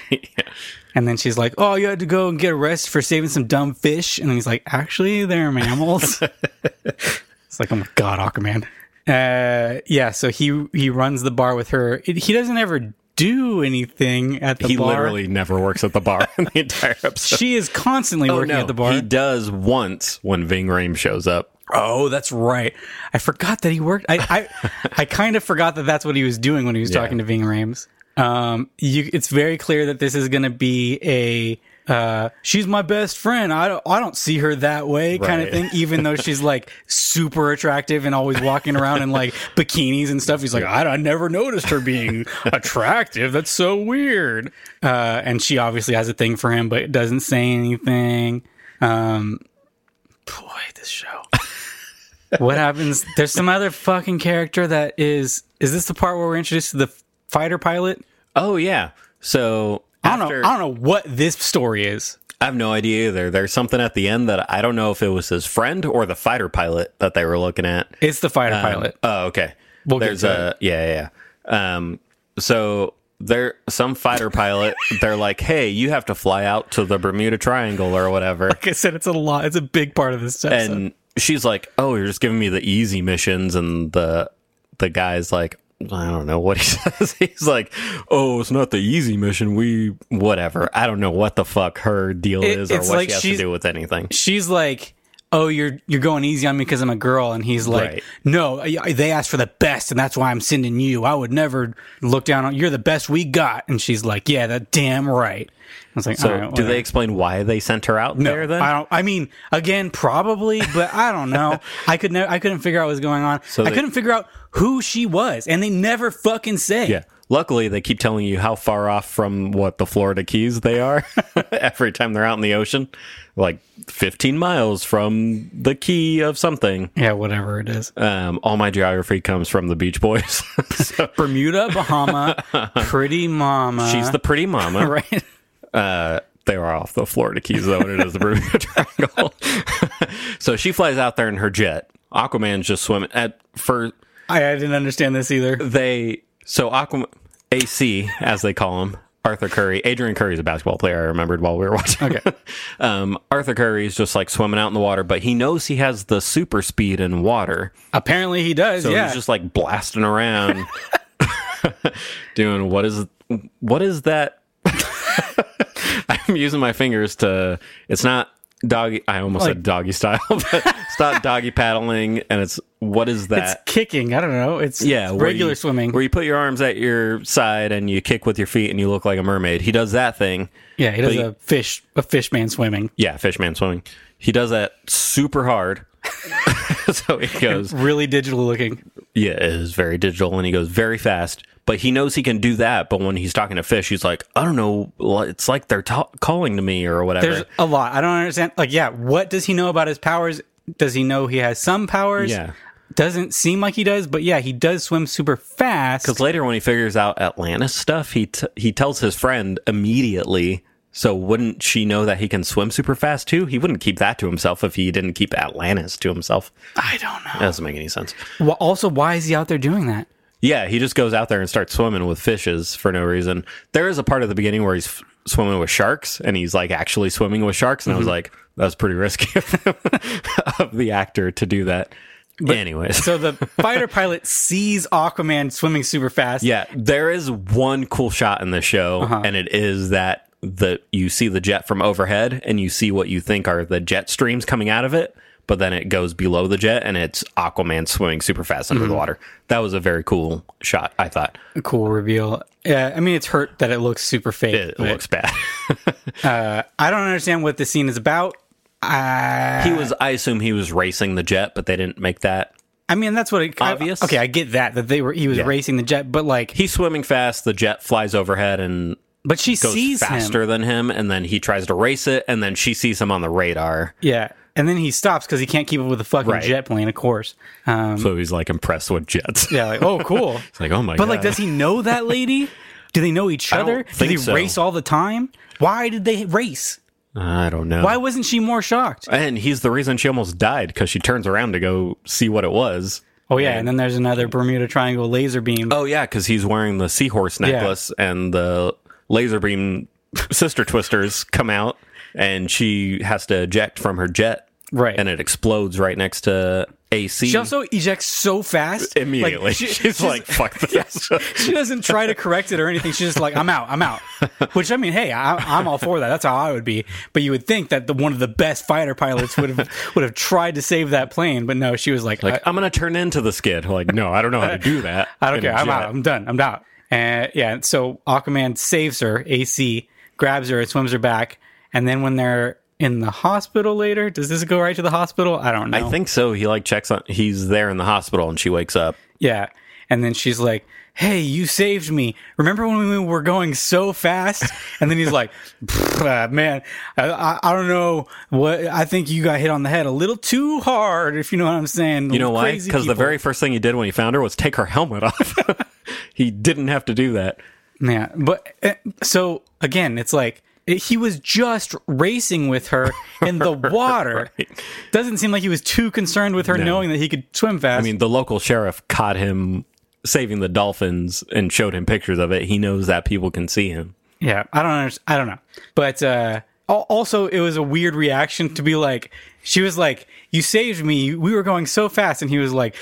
And then she's like, "Oh, you had to go and get arrested for saving some dumb fish." And he's like, "Actually, they're mammals." it's like, "Oh my god, Aquaman." Uh, yeah. So he he runs the bar with her. It, he doesn't ever do anything at the he bar. literally never works at the bar in the entire episode. She is constantly working at the bar. Oh, He does once when Ving Rhames shows up. Oh, that's right. I forgot that he worked. I I, I kind of forgot that that's what he was doing when he was Yeah. talking to Ving Rhames. Um, you, it's very clear that this is going to be a. Uh, she's my best friend. I don't, I don't see her that way kind of thing, even though she's like super attractive and always walking around in like bikinis and stuff. He's like, I, I never noticed her being attractive. That's so weird. Uh, and she obviously has a thing for him, but doesn't say anything. Um, boy, this show. what happens? There's some other fucking character that is. Is this the part where we're introduced to the fighter pilot? Oh yeah. So I don't know. I don't know what this story is. I have no idea either. There's something at the end that I don't know if it was his friend or the fighter pilot that they were looking at. It's the fighter Um, pilot. Oh, okay. We'll get There's to a yeah, yeah. yeah. Um, so there, some fighter pilot. They're like, "Hey, you have to fly out to the Bermuda Triangle or whatever." Like I said, it's a lot. It's a big part of this episode. and she's like, "Oh, you're just giving me the easy missions," and the the guy's like, "I don't know what he says." He's like, "Oh, it's not the easy mission. We whatever. I don't know what the fuck her deal It- is or what like she has to do with anything." She's like, "Oh, you're you're going easy on me because I'm a girl," and he's like, Right. "No, they asked for the best, and that's why I'm sending you. I would never look down on. You're the best we got." And she's like, "Yeah, that damn right." I was like, So, "All right, do they explain why they sent her out No, there? Then I don't. I mean, again, probably, but I don't know. I could. Ne- I couldn't figure out what was going on. So I they- couldn't figure out who she was, and they never fucking say. Yeah. Luckily, they keep telling you how far off from what the Florida Keys they are every time they're out in the ocean. Like 15 miles from the key of something. Yeah, whatever it is. Um, all my geography comes from the Beach Boys. so Bermuda, Bahama, Pretty Mama. she's the pretty mama. right. Uh, they are off the Florida Keys, though, and it is the Bermuda Triangle. so she flies out there in her jet. Aquaman's just swimming. At for I, I didn't understand this either. they so Aquaman AC as they call him Arthur Curry Adrian Curry is a basketball player I remembered while we were watching Okay. um, Arthur is just like swimming out in the water but he knows he has the super speed in water Apparently, he does. so yeah. he's just like blasting around doing what is what is that I'm using my fingers to it's not doggy I almost Like- said doggy style but not doggy paddling and it's what is that it's kicking. I don't know. It's yeah, it's regular you- swimming. where you put your arms at your side and you kick with your feet and you look like a mermaid. He does that thing. yeah, he does but he- a fish, a fish man swimming. Yeah, fish man swimming. He does that super hard. so he goes, Really digital looking. yeah, it is very digital, and he goes very fast. But he knows he can do that. But when he's talking to fish, he's like, I don't know, it's like they're ta- calling to me or whatever. There's a lot. I don't understand. Like, yeah, what does he know about his powers? Does he know he has some powers? Yeah. Doesn't seem like he does, but yeah, he does swim super fast. Because later, when he figures out Atlantis stuff, he t- he tells his friend immediately. So wouldn't she know that he can swim super fast too? He wouldn't keep that to himself if he didn't keep Atlantis to himself. I don't know. That doesn't make any sense. Well, also, why is he out there doing that? Yeah, he just goes out there and starts swimming with fishes for no reason. There is a part of the beginning where he's f- swimming with sharks, and he's like actually swimming with sharks, and I was mm-hmm. like, that was pretty risky of the actor to do that. Anyways, So the fighter pilot sees Aquaman swimming super fast. yeah, there is one cool shot in the show, uh-huh. and it is that the you see the jet from overhead, and you see what you think are the jet streams coming out of it. But then it goes below the jet and it's Aquaman swimming super fast under the water. That was a very cool shot, I thought. A cool reveal. Yeah, I mean, it's hurt that it looks super fake. It looks bad. uh, I don't understand what this scene is about. Uh, he was, I assume he was racing the jet, but they didn't make that. I mean, that's what it, I- Obvious. okay, I get that that they were he was Yeah. racing the jet, but like, He's swimming fast, the jet flies overhead and but she sees faster him. than him, and then he tries to race it, and then she sees him on the radar. Yeah, and then he stops because he can't keep up with the fucking Right. jet plane. Of course. Um, So he's like impressed with jets. yeah, like oh, cool. It's like, oh my But god. like, does he know that lady? Do they know each other? Do they so. race all the time? Why did they race? I don't know. Why wasn't she more shocked? And he's the reason she almost died because she turns around to go see what it was. Oh yeah, and then there's another Bermuda Triangle laser beam. Oh yeah, because he's wearing the seahorse necklace, and the laser beam sister twisters come out, and she has to eject from her jet, Right. And it explodes right next to AC. She also ejects so fast. Like, immediately. she- she's, like, "Fuck this." she doesn't try to correct it or anything. She's just like, I'm out, I'm out. Which I mean, hey, I, I'm all for that. That's how I would be. But you would think that the one of the best fighter pilots would have would have tried to save that plane. But no, she was like, like, I, I'm gonna turn into the skid. Like, no, I don't know how to do that. I don't care. I'm out. I'm done. I'm out. And yeah, so Aquaman saves her. AC grabs her and swims her back. And then when they're in the hospital later, does this go right to the hospital? I don't know. I think so. He like checks on. He's there in the hospital, and she wakes up. Yeah. And then she's like, Hey, you saved me. Remember when we were going so fast? And then he's like, uh, Man, I, I, I don't know what. I think you got hit on the head a little too hard, if you know what I'm saying. You know why? Because the very first thing he did when he found her was take her helmet off. he didn't have to do that. Yeah. But uh, so again, it's like, he was just racing with her in the water. Doesn't seem like he was too concerned with her No. knowing that he could swim fast. I mean, the local sheriff caught him saving the dolphins and showed him pictures of it. He knows that people can see him. Yeah, I don't understand. I don't know. But uh, also, it was a weird reaction to be like, she was like, "You saved me. We were going so fast," and he was like,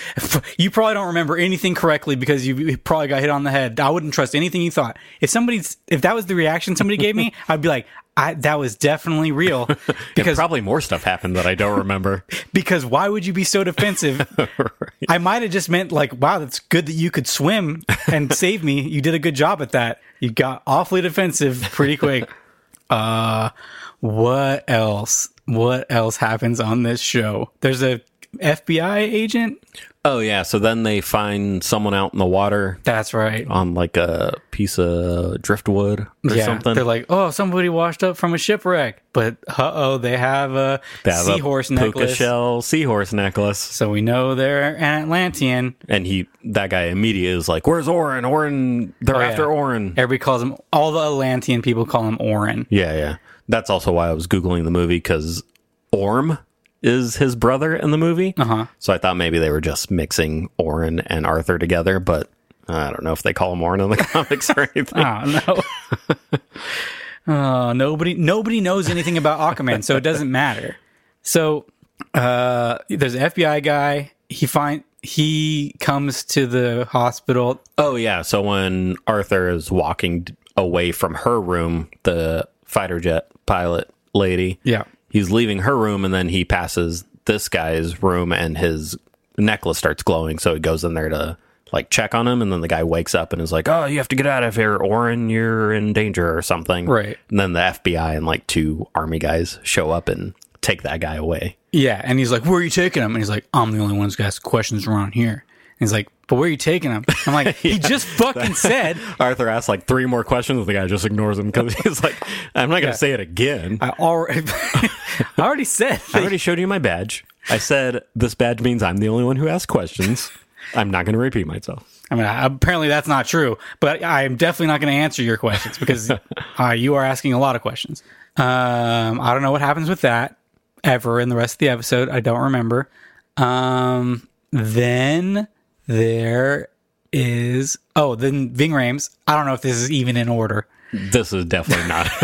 "You probably don't remember anything correctly because you probably got hit on the head. I wouldn't trust anything you thought. If somebody's, if that was the reaction somebody gave me, I'd be like." I, that was definitely real Because because probably more stuff happened that I don't remember. because why would you be so defensive? I might have just meant like, wow, that's good that you could swim and save me. You did a good job at that. You got awfully defensive pretty quick. Uh, what else? What else happens on this show? There's a FBI agent. Oh yeah, so then they find someone out in the water That's right. on like a piece of driftwood or yeah, something. they're like, oh, somebody washed up from a shipwreck, but uh oh, they have a They have a seahorse puka necklace. shell seahorse necklace. So we know they're an Atlantean. And he, that guy immediately is like, "Where's Orin? Orin, they're Oh, yeah. after Orin." Everybody calls him. All the Atlantean people call him Orin. Yeah, yeah. That's also why I was googling the movie because Orm is his brother in the movie. Uh-huh. So I thought maybe they were just mixing Orin and Arthur together, but I don't know if they call him Orin in the comics or anything. Oh no. uh, nobody nobody knows anything about Aquaman, so it doesn't matter. So uh, there's an FBI guy. He find he comes to the hospital. Oh yeah. So when Arthur is walking away from her room, the fighter jet pilot lady, Yeah. He's leaving her room, and then he passes this guy's room, and his necklace starts glowing. So he goes in there to like check on him, and then the guy wakes up and is like, "Oh, you have to get out of here, Orin. You're in danger or something." Right. And then the FBI and like two army guys show up and take that guy away. Yeah, and he's like, "Where are you taking him?" And he's like, "I'm the only one who's got questions around here." He's like, "But where are you taking him?" I'm like, "He just fucking said." Arthur asks like three more questions, and the guy just ignores him because he's like, "I'm not going to Yeah. say it again." I already, I already said. I already showed you my badge. I said this badge means I'm the only one who asks questions. I'm not going to repeat myself. I mean, apparently that's not true, but I am definitely not going to answer your questions because uh, you are asking a lot of questions. Um, I don't know what happens with that ever in the rest of the episode. I don't remember. Um, then there is oh, then Ving Rhames. I don't know if this is even in order. This is definitely not.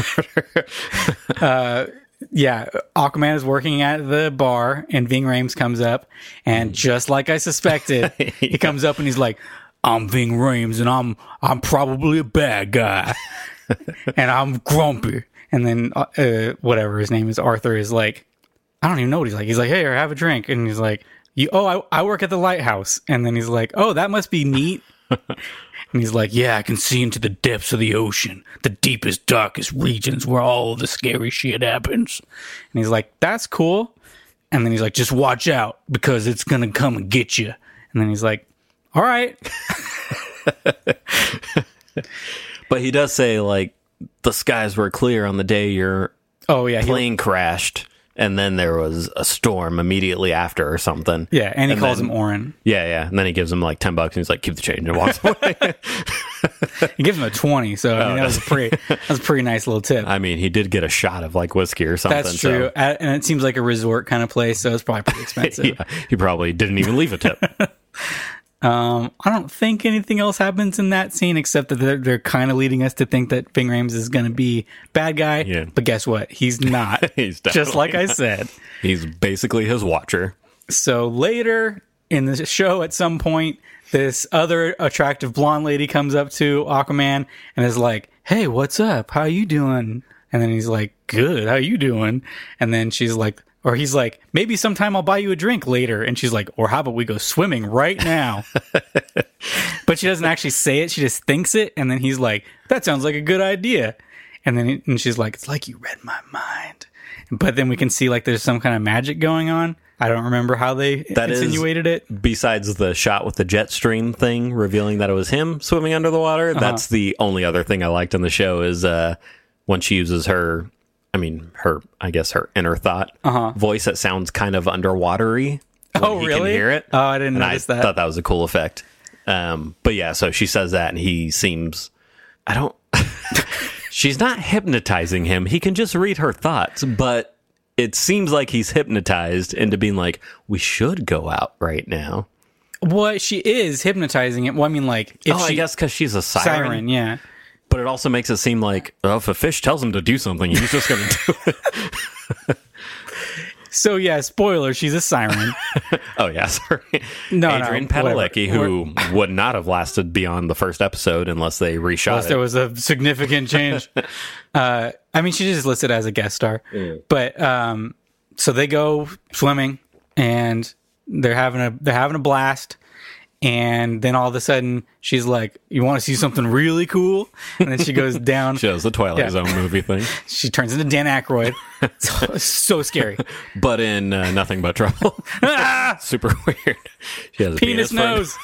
Uh, yeah, Aquaman is working at the bar, and Ving Rhames comes up, and just like I suspected, he comes up and he's like, "I'm Ving Rhames, and I'm I'm probably a bad guy, and I'm grumpy." And then uh, uh, whatever his name is, Arthur is like, I don't even know what he's like. He's like, hey, have a drink, and he's like, you, oh, I, I work at the lighthouse, and then he's like, oh, that must be neat. And he's like, Yeah, I can see into the depths of the ocean, the deepest, darkest regions where all the scary shit happens. And he's like, That's cool. And then he's like, Just watch out because it's going to come and get you. And then he's like, All right. But he does say like the skies were clear on the day your Oh, yeah. he- plane crashed, and then there was a storm immediately after or something. yeah. And he And calls then- him Orin. Yeah, yeah. And then he gives him like ten bucks, and he's like, "Keep the change," and walks away. He gives him a 20. So, I mean, that was a pretty, oh, that was a pretty nice little tip. I mean, he did get a shot of like whiskey or something. That's true. so- And it seems like a resort kind of place. So it's probably pretty expensive. yeah, he probably didn't even leave a tip. Um, I don't think anything else happens in that scene except that they're, they're kind of leading us to think that Ving Rhames is going to be bad guy. Yeah. But guess what? He's not. He's just like I said. he's basically his watcher. So later in the show, at some point, this other attractive blonde lady comes up to Aquaman and is like, "Hey, what's up? How you doing?" And then he's like, "Good. How you doing?" And then she's like, or he's like, "Maybe sometime I'll buy you a drink later." And she's like, "Or how about we go swimming right now?" but she doesn't actually say it; she just thinks it. And then he's like, "That sounds like a good idea." And then and she's like, "It's like you read my mind." But then we can see like there's some kind of magic going on. I don't remember how they That is- insinuated it. Besides the shot with the jet stream thing, revealing that it was him swimming under the water, Uh-huh. that's the only other thing I liked in the show is uh, when she uses her, I mean, her, I guess her inner thought voice that sounds kind of underwatery. Uh-huh. Oh, he really? Can hear it. Oh, I didn't and notice I that. thought that was a cool effect. Um, but yeah, so she says that, and he seems, I don't. she's not hypnotizing him. He can just read her thoughts, but it seems like he's hypnotized into being like, we should go out right now. Well, she is hypnotizing it. Well, I mean, like if oh, she I guess because she's a siren, siren, yeah. But it also makes it seem like, oh, if a fish tells him to do something, he's just going to do it. So yeah, spoiler, she's a siren. Oh yeah, sorry. No, no, Adrian whatever. Padalecki, who would not have lasted beyond the first episode unless they reshot Unless it. there was a significant change. uh, I mean, she just listed as a guest star. But um, so they go swimming and they're having a they're having a blast. And then all of a sudden, she's like, "You want to see something really cool?" And then she goes down. shows the Twilight Yeah. Zone movie thing, she turns into Dan Aykroyd. so, so scary. but in uh, Nothing But Trouble. Super weird. She has a Penis a nose.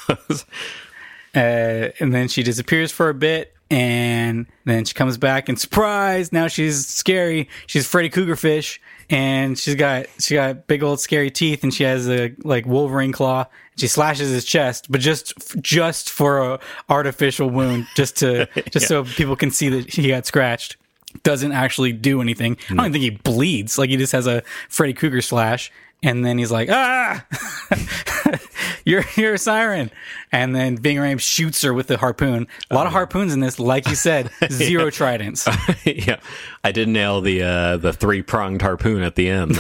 Uh, and then she disappears for a bit, and then she comes back, and surprise! Now she's scary. She's Freddy Krueger fish, and she's got she got big old scary teeth, and she has a like Wolverine claw. She slashes his chest, but just just for a artificial wound, just to just so people can see that he got scratched. Doesn't actually do anything. I don't even think he bleeds. Like he just has a Freddy Krueger slash, and then he's like, ah, you're you're a siren. And then Ving Rhames shoots her with the harpoon. A lot of harpoons in this, like you said, zero tridents. yeah, I did nail the uh, the three pronged harpoon at the end.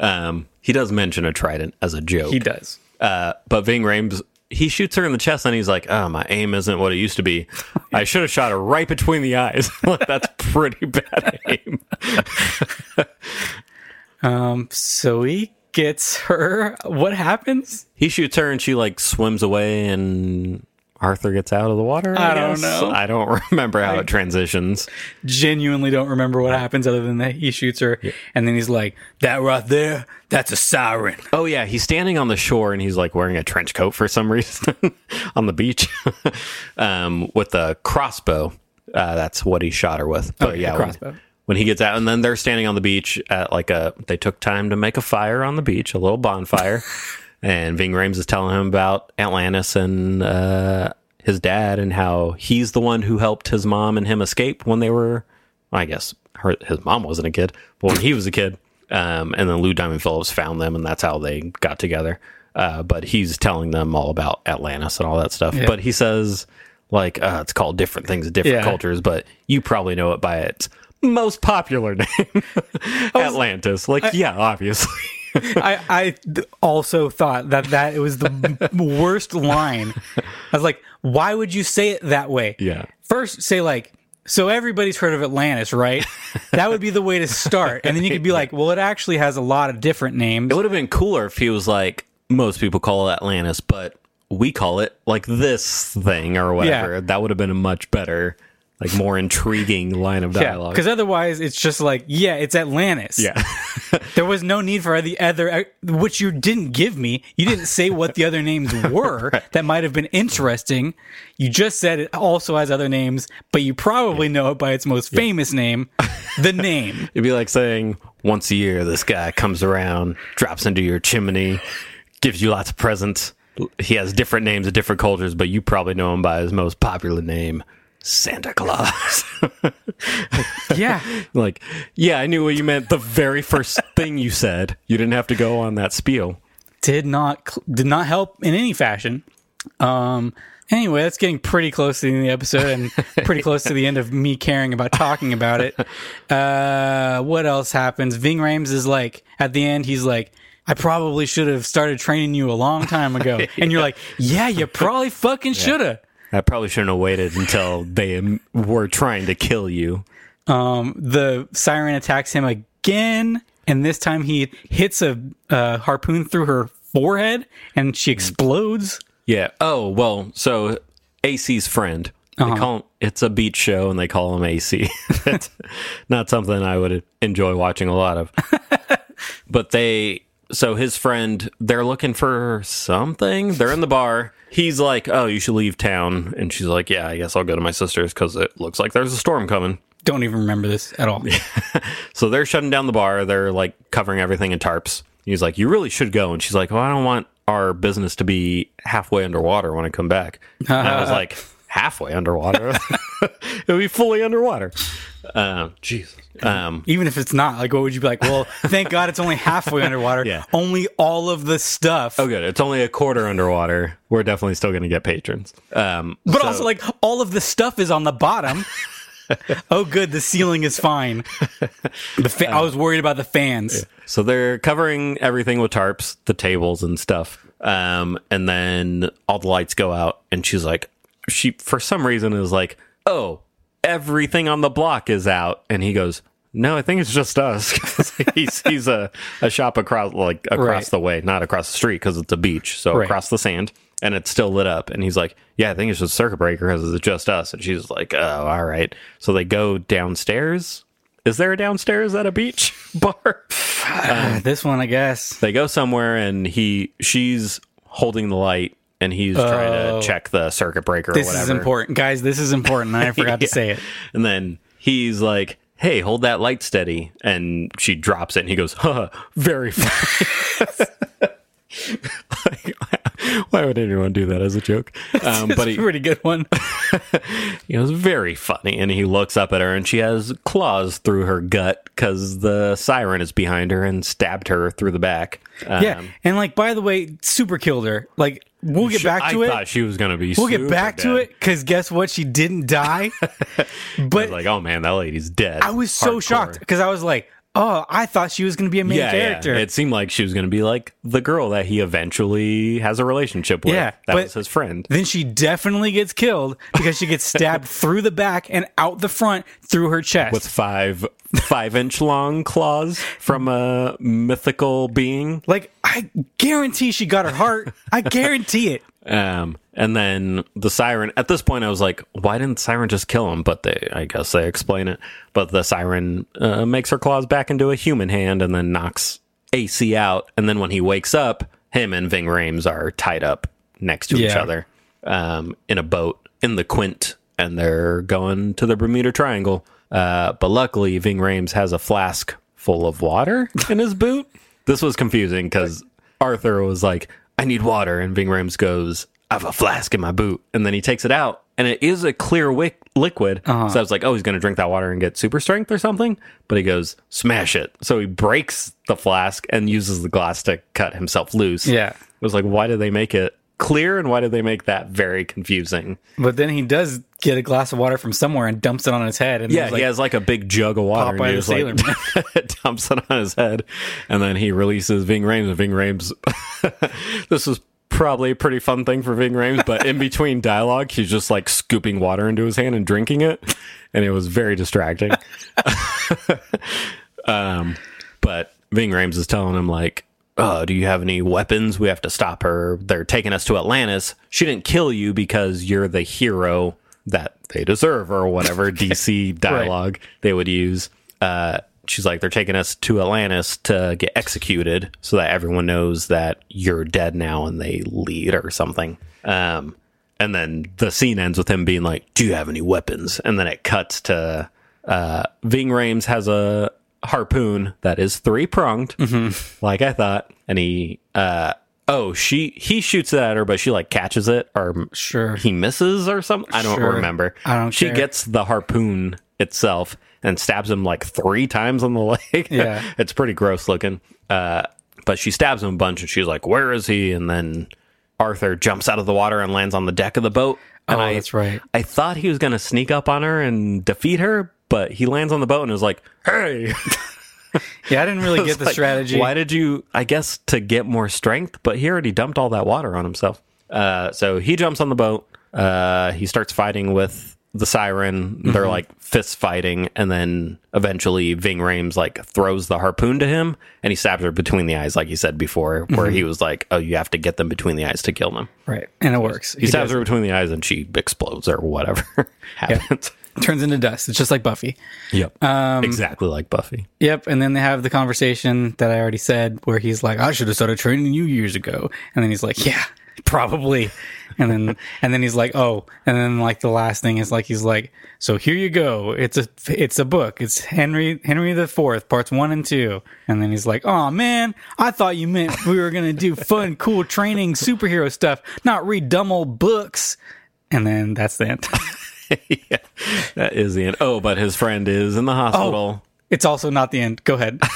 um, he does mention a trident as a joke. He does. Uh, but Ving Rhames, he shoots her in the chest, and he's like, "Oh, my aim isn't what it used to be. I should have shot her right between the eyes. That's pretty bad aim." So he gets her. What happens? He shoots her, and she like swims away, and Arthur gets out of the water. I don't guess? know. I don't remember how it transitions. Genuinely don't remember what happens other than that he shoots her. And then he's like, that right there, that's a siren. Oh yeah, he's standing on the shore, and he's like wearing a trench coat for some reason on the beach um, with a crossbow. Uh, that's what he shot her with. But Okay, yeah, a when- crossbow. When he gets out and then they're standing on the beach at like a they took time to make a fire on the beach a little bonfire. And Ving Rhames is telling him about Atlantis and uh, his dad and how he's the one who helped his mom and him escape when they were I guess her, his mom wasn't a kid but when he was a kid. Um, and then Lou Diamond Phillips found them and that's how they got together. Uh, but he's telling them all about Atlantis and all that stuff. But he says like uh, it's called different things in different Yeah. cultures but you probably know it by its most popular name atlantis like yeah obviously I, I also thought that that it was the worst line. I was like, why would you say it that way? Yeah. First, say like so everybody's heard of Atlantis, right? that would be the way to start. And then you could be like, well, it actually has a lot of different names. It would have been cooler if he was like, most people call it Atlantis, but we call it like this thing or whatever. Yeah. That would have been a much better, like more intriguing line of Yeah, dialogue. because otherwise it's just like, yeah, it's Atlantis. yeah. There was no need for the other, uh, which you didn't give me. You didn't say what the other names were that might have been interesting. You just said it also has other names, but you probably know it by its most famous name, the name. It'd be like saying once a year this guy comes around, drops into your chimney, gives you lots of presents. He has different names of different cultures, but you probably know him by his most popular name, Santa Claus. Yeah. like, yeah, I knew what you meant the very first thing you said. You didn't have to go on that spiel. did not did not help in any fashion. Um. Anyway, that's getting pretty close to the end of the episode and pretty close to the end of me caring about talking about it. Uh, what else happens? Ving Rhames is like at the end. He's like, "I probably should have started training you a long time ago," and you're like, "Yeah, you probably fucking should have." I probably shouldn't have waited until they were trying to kill you. Um, the siren attacks him again, and this time he hits a uh, harpoon through her forehead, and she explodes. Yeah. Oh well. So AC's friend. They call him. It's a beach show, and they call him AC. It's not something I would enjoy watching a lot of. but they. So his friend, they're looking for something. They're in the bar. He's like, "Oh, you should leave town," and she's like, "Yeah, I guess I'll go to my sister's because it looks like there's a storm coming." Don't even remember this at all. So they're shutting down the bar. They're like covering everything in tarps. He's like, "You really should go." And she's like, "Well, I don't want our business to be halfway underwater when I come back." And I was like, "Halfway underwater? It'll be fully underwater." Um, Jesus. Um, Even if it's not, like, what would you be like? Well, thank God it's only halfway underwater. Yeah. Only all of the stuff. oh, good. It's only a quarter underwater. We're definitely still going to get patrons. Um, but so- also, like, all of the stuff is on the bottom. oh, good. The ceiling is fine. The fa- I was worried about the fans. So they're covering everything with tarps, the tables and stuff. Um, and then all the lights go out, and she's like, she for some reason is like, oh, everything on the block is out, and he goes, no, I think it's just us." he's he's a, a shop across like across Right. the way, not across the street because it's a beach, so Right. across the sand, and it's still lit up. And he's like, yeah, I think it's just circuit breaker because it's just us. And she's like, oh, all right. So they go downstairs. Is there a downstairs at a beach bar? Uh, this one, I guess. they go somewhere and he she's holding the light and he's trying to check the circuit breaker or This is important. Guys, this is important. I forgot to say it. And then he's like, "Hey, hold that light steady." And she drops it and he goes, "Huh, very funny." Like, why would anyone do that as a joke? Um, but It's he, a pretty good one. he was very funny and he looks up at her and she has claws through her gut because the siren is behind her and stabbed her through the back. Um, Yeah. And, like, by the way, super killed her. Like, we'll get back to it. I it. thought she was going to be. We'll get back to it because guess what? She didn't die. but like, oh man, that lady's dead. I was so Hardcore. shocked because I was like, oh, I thought she was going to be a main Yeah, character. yeah. It seemed like she was going to be like the girl that he eventually has a relationship with. Yeah, that was his friend. then she definitely gets killed because she gets stabbed through the back and out the front through her chest. With five five inch long claws from a mythical being. like, I guarantee she got her heart. I guarantee it. Um, and then the siren. At this point, I was like, "Why didn't the siren just kill him?" But they, I guess, they explain it. But the siren uh, makes her claws back into a human hand, and then knocks AC out. And then when he wakes up, him and Ving Rhames are tied up next to each other um, in a boat in the Quint, and they're going to the Bermuda Triangle. Uh, but luckily, Ving Rhames has a flask full of water in his boot. This was confusing because Arthur was like, I need water. And Ving Rhames goes, I have a flask in my boot. And then he takes it out and it is a clear wick- liquid. Uh-huh. So I was like, oh, he's going to drink that water and get super strength or something. But he goes, smash it. So he breaks the flask and uses the glass to cut himself loose. Yeah. I was like, why did they make it clear and why did they make that very confusing? But then he does get a glass of water from somewhere and dumps it on his head. And Yeah, like, he has like a big jug of water and he the just Sailor like dumps it on his head, and then he releases Ving Rhames. And Ving Rhames, this was probably a pretty fun thing for Ving Rhames, but in between dialogue, he's just like scooping water into his hand and drinking it, and it was very distracting. um, but Ving Rhames is telling him like, "Oh, do you have any weapons? We have to stop her. They're taking us to Atlantis. She didn't kill you because you're the hero that they deserve, or whatever DC dialogue they would use." Uh, she's like, "They're taking us to Atlantis to get executed, so that everyone knows that you're dead now, and they lead or something." Um, and then the scene ends with him being like, "Do you have any weapons?" And then it cuts to uh, Ving Rhames has a harpoon that is three pronged, like I thought, and he uh, oh she he shoots it at her, but she like catches it or Sure. he misses or something. I don't Sure. remember. I don't She care. gets the harpoon itself and stabs him like three times on the leg. Yeah. it's pretty gross looking. Uh, but she stabs him a bunch, and she's like, "Where is he?" And then Arthur jumps out of the water and lands on the deck of the boat. And Oh, I, that's right. I thought he was going to sneak up on her and defeat her, but he lands on the boat and is like, "Hey." Yeah, I didn't really get the Like, strategy. Why did you? I guess to get more strength, but he already dumped all that water on himself. Uh, so he jumps on the boat. Uh, he starts fighting with the siren. Mm-hmm. They're like fist fighting, and then eventually Ving Rhames like throws the harpoon to him, and he stabs her between the eyes, like he said before, where Mm-hmm. he was like, "Oh, you have to get them between the eyes to kill them." Right. And it works. He, stabs does. her between the eyes, and she explodes or whatever happens. turns into dust. It's just like Buffy. Yep, Um, exactly like Buffy. Yep. And then they have the conversation that I already said where he's like, I should have started training you years ago. And then he's like, yeah, probably. And then, and then he's like, oh, and then like the last thing is like, he's like, so here you go. It's a, it's a book. It's Henry, Henry the Fourth, parts one and two. And then he's like, oh man, I thought you meant we were going to do fun, cool training superhero stuff, not read dumb old books. And then that's the end. yeah, that is the end. Oh, but his friend is in the hospital. it's also not the end. Go ahead.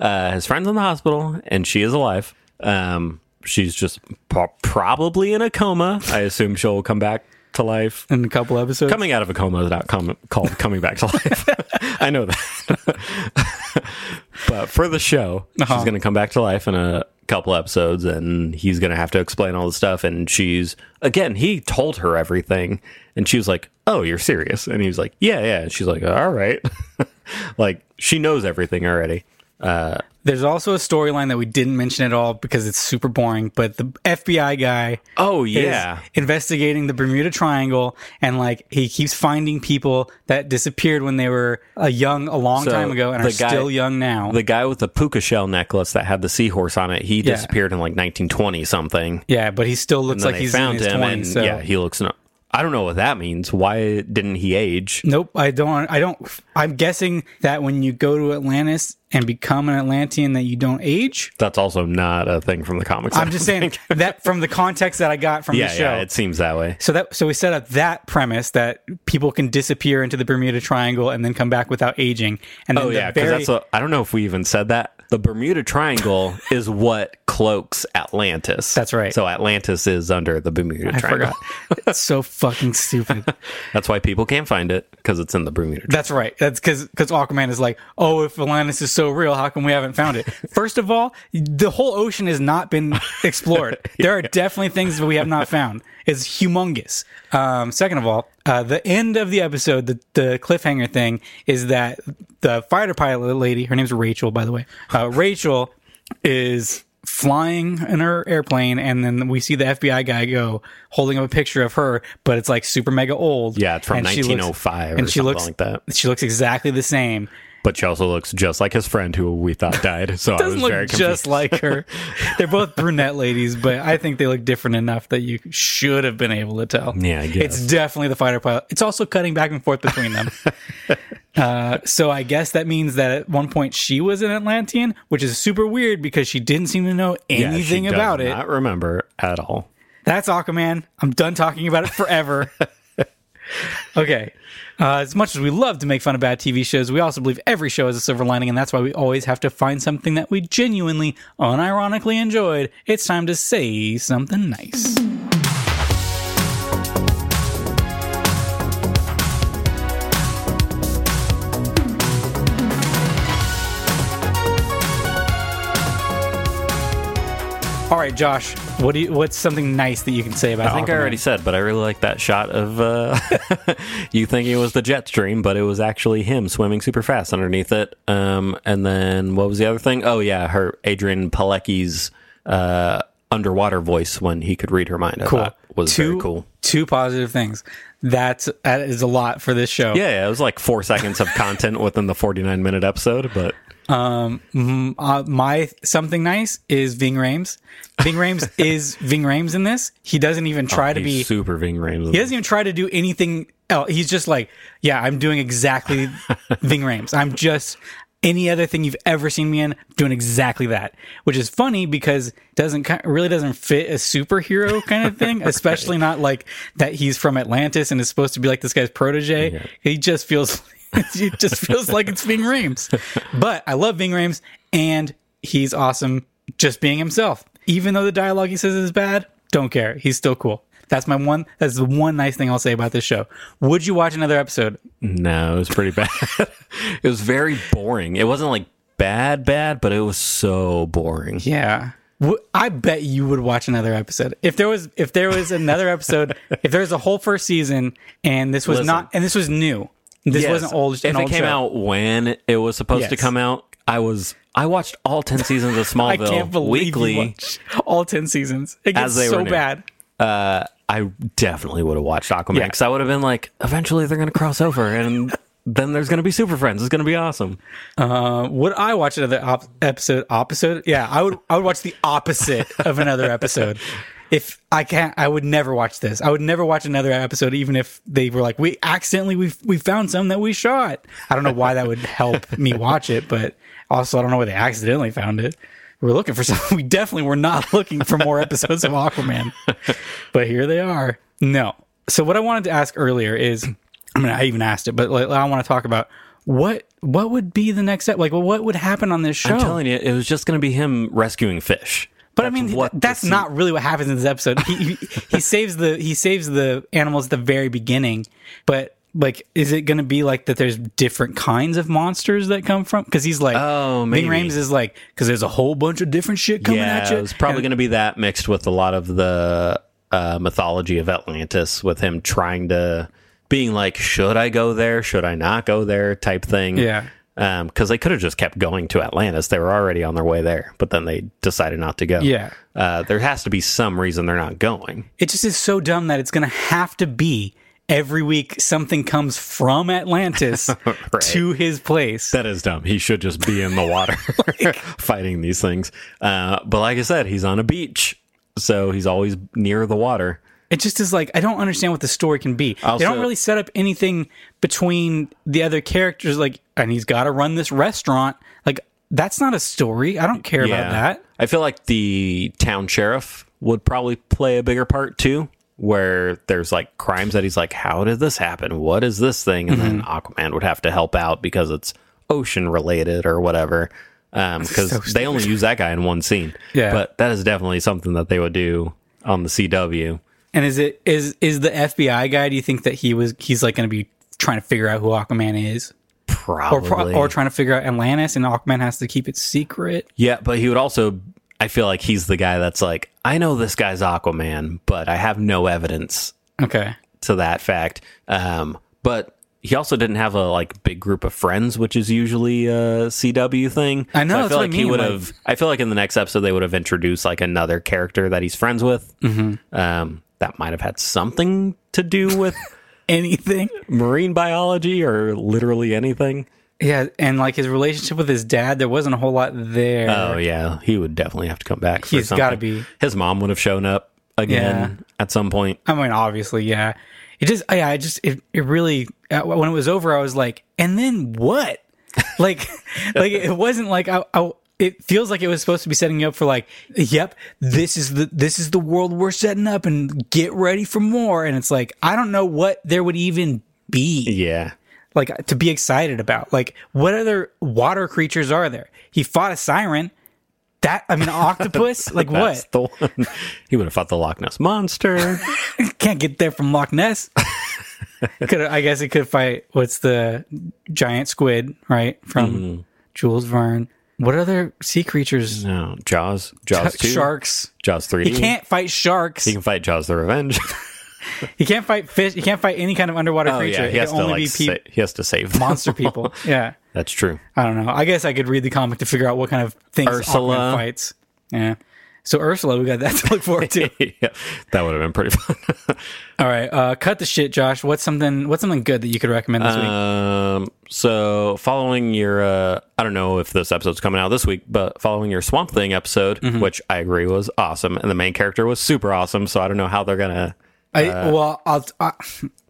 Uh, his friend's in the hospital, and she is alive. Um, she's just pro- probably in a coma. I assume she'll come back to life. In a couple episodes. Coming out of a coma is not com- called coming back to life. I know that. but for the show, Uh-huh. she's going to come back to life in a couple episodes, and he's going to have to explain all the stuff. And she's again, he told her everything, and she was like, "Oh, you're serious?" And he was like, "Yeah, yeah." And she's like, "All right." like she knows everything already. Uh, There's also a storyline that we didn't mention at all because it's super boring, but the FBI guy Oh yeah, investigating the Bermuda Triangle and like he keeps finding people that disappeared when they were a young a long So, time ago and are guy- still young now. the guy with the puka shell necklace that had the seahorse on it, he disappeared in like 1920 something. yeah, but he still looks like he's found in his him, 20s. and so. yeah, he looks. No, I don't know what that means. Why didn't he age? Nope, I don't. I don't. I'm guessing that when you go to Atlantis and become an Atlantean, that you don't age. That's also not a thing from the comics. I I'm just saying think. that from the context that I got from yeah, the show. yeah, it seems that way. So that so we set up that premise that people can disappear into the Bermuda Triangle and then come back without aging. And oh, then Oh yeah, because that's. A, I don't know if we even said that. The Bermuda Triangle is what cloaks Atlantis. That's right. So Atlantis is under the Bermuda I Triangle. forgot. It's so fucking stupid. That's why people can't find it because it's in the Bermuda. Triangle. That's right. That's because because Aquaman is like, oh, if Atlantis is so real, how come we haven't found it? First of all, the whole ocean has not been explored. There are definitely things that we have not found. It's humongous. Um, second of all, uh, the end of the episode, the, the cliffhanger thing is that the fighter pilot lady, her name's Rachel, by the way, uh, Rachel is flying in her airplane and then we see the FBI guy go holding up a picture of her but it's like super mega old Yeah, it's from And she looks- 1905 or and she looks like that. she looks exactly the same But she also looks just like his friend who we thought died. So I doesn't was very look confused. just like her they're both brunette ladies but i think they look different enough that you should have been able to tell Yeah, I guess. it's definitely the fighter pilot it's also cutting back and forth between them uh, so i guess that means that at one point she was an atlantean which is super weird because she didn't seem to know Yeah, anything does about it Not remember at all. That's Aquaman. I'm done talking about it forever. Okay. Uh, as much as we love to make fun of bad TV shows, we also believe every show has a silver lining, and that's why we always have to find something that we genuinely, unironically enjoyed. It's time to say something nice. Right, Josh, what do you, what's something nice that you can say about I think I already said, but I really like that shot of uh, you thinking it was the jet stream, but it was actually him swimming super fast underneath it. Um, and then what was the other thing? Oh yeah, her Adrianne Palicki's uh, underwater voice when he could read her mind. I cool. was two, very cool. Two positive things. That's that is a lot for this show. Yeah, yeah, it was like four seconds of content within the 49 minute episode, but Mm, uh, my something nice is Ving Rhames. Ving Rhames is Ving Rhames in this. He doesn't even try to Oh, he's be. super Ving Rhames. He doesn't even try to do anything else. He's just like, yeah, I'm doing exactly Ving Rhames. I'm just any other thing you've ever seen me in, doing exactly that. Which is funny because doesn't really doesn't fit a superhero kind of thing, especially not like that he's from Atlantis and is supposed to be like this guy's protege. He just feels. it just feels like it's Ving Rhames. But I love Ving Rhames and he's awesome just being himself. Even though the dialogue he says is bad, don't care. He's still cool. That's my one. That's the one nice thing I'll say about this show. Would you watch another episode? No, it was pretty bad. it was very boring. It wasn't like bad, bad, but it was so boring. Yeah. I bet you would watch another episode if there was if there was another episode if there was a whole first season and this was Listen. not and this was new. This Yes. wasn't old. If it came show. out when it was supposed to come out, I was I watched all ten seasons of I Smallville can't believe weekly. all ten seasons. It gets so bad. uh, I definitely would have watched Aquaman Yeah. because I would have been like, eventually they're going to cross over, and then there's going to be Super Friends. It's going to be awesome. Uh, would I watch another op- episode? Opposite? Yeah, I would. I would watch the opposite of another episode. If I can't, I would never watch this. I would never watch another episode, even if they were like, "We accidentally we we found some that we shot." I don't know why that would help me watch it, but also I don't know why they accidentally found it. We are looking for something. We definitely were not looking for more episodes of Aquaman, but here they are. No. So what I wanted to ask earlier is, I mean, I even asked it, but like, I want to talk about what what would be the next step. Like, well, what would happen on this show? I'm telling you, it was just going to be him rescuing fish. But I mean, what that's not really what happens in this episode. He, he he saves the he saves the animals at the very beginning, but like, is it going to be like that? There's different kinds of monsters that come from because he's like, Oh, Ving maybe. Rhames is like because there's a whole bunch of different shit coming yeah, at you. It's probably going to be that mixed with a lot of the uh, mythology of Atlantis, with him trying to being like, should I go there? Should I not go there? Type thing. Yeah. Because they could have just kept going to Atlantis. They were already on their way there, but then they decided not to go. Yeah. Uh, there has to be some reason they're not going. It just is so dumb that it's going to have to be every week something comes from Atlantis to his place. That is dumb. He should just be in the water fighting these things. Uh, but like I said, he's on a beach, so he's always near the water. It just is like I don't understand what the story can be. Also- they don't really set up anything between the other characters. Like, and he's got to run this restaurant. Like, that's not a story. I don't care about that. I feel like the town sheriff would probably play a bigger part too, where there's like crimes that he's like, how did this happen? What is this thing? And then Mm-hmm. Aquaman would have to help out because it's ocean related or whatever. Um, because So they only use that guy in one scene. Yeah. But that is definitely something that they would do on the CW. And is it is is the FBI guy? Do you think that he was he's like going to be trying to figure out who Aquaman is, or Probably. pro- or trying to figure out Atlantis, and Aquaman has to keep it secret? Yeah, but he would also. I feel like he's the guy that's like, I know this guy's Aquaman, but I have no evidence Okay, to that fact. Um, but he also didn't have a like big group of friends, which is usually a CW thing. I know, So I that's feel what I like he mean, would like- have. I feel like in the next episode they would have introduced like another character that he's friends with. Mm-hmm. Um, that might have had something to do with anything? marine biology or literally anything. Yeah, and like his relationship with his dad, there wasn't a whole lot there. Oh yeah, he would definitely have to come back. He's gotta be. His mom would have shown up again at some point. I mean, obviously, yeah. It just, yeah, I just, it, it really, uh, when it was over, I was like, and then what? like, like it wasn't like I, I, it feels like it was supposed to be setting you up for like, yep, this is the, this is the world we're setting up and get ready for more. And it's like, I don't know what there would even be Yeah. like to be excited about. Like, what other water creatures are there? He fought a siren. That, I mean, an octopus? like, what? the one. he would have fought the Loch Ness monster. can't get there from Loch Ness. could I guess it could fight what's the giant squid, right? From Mm-hmm. Jules Verne. What other sea creatures? No, Jaws, Jaws two, Sharks. Jaws three. He can't fight sharks. He can fight Jaws the Revenge. He can't fight fish. He can't fight any kind of underwater oh creature. yeah, he has to only like be sa- he has to save monster people. Yeah. That's true. I don't know. I guess I could read the comic to figure out what kind of things Ursula. Aquaman fights. Yeah. So Ursula, we got that to look forward to. yeah, that would have been pretty fun. All right, uh, cut the shit, Josh. What's something? What's something good that you could recommend this week? Um, so following your, uh, I don't know if this episode's coming out this week, but following your Swamp Thing episode, Mm-hmm. which I agree was awesome, and the main character was super awesome. So I don't know how they're gonna. I, uh, well, I'll. I,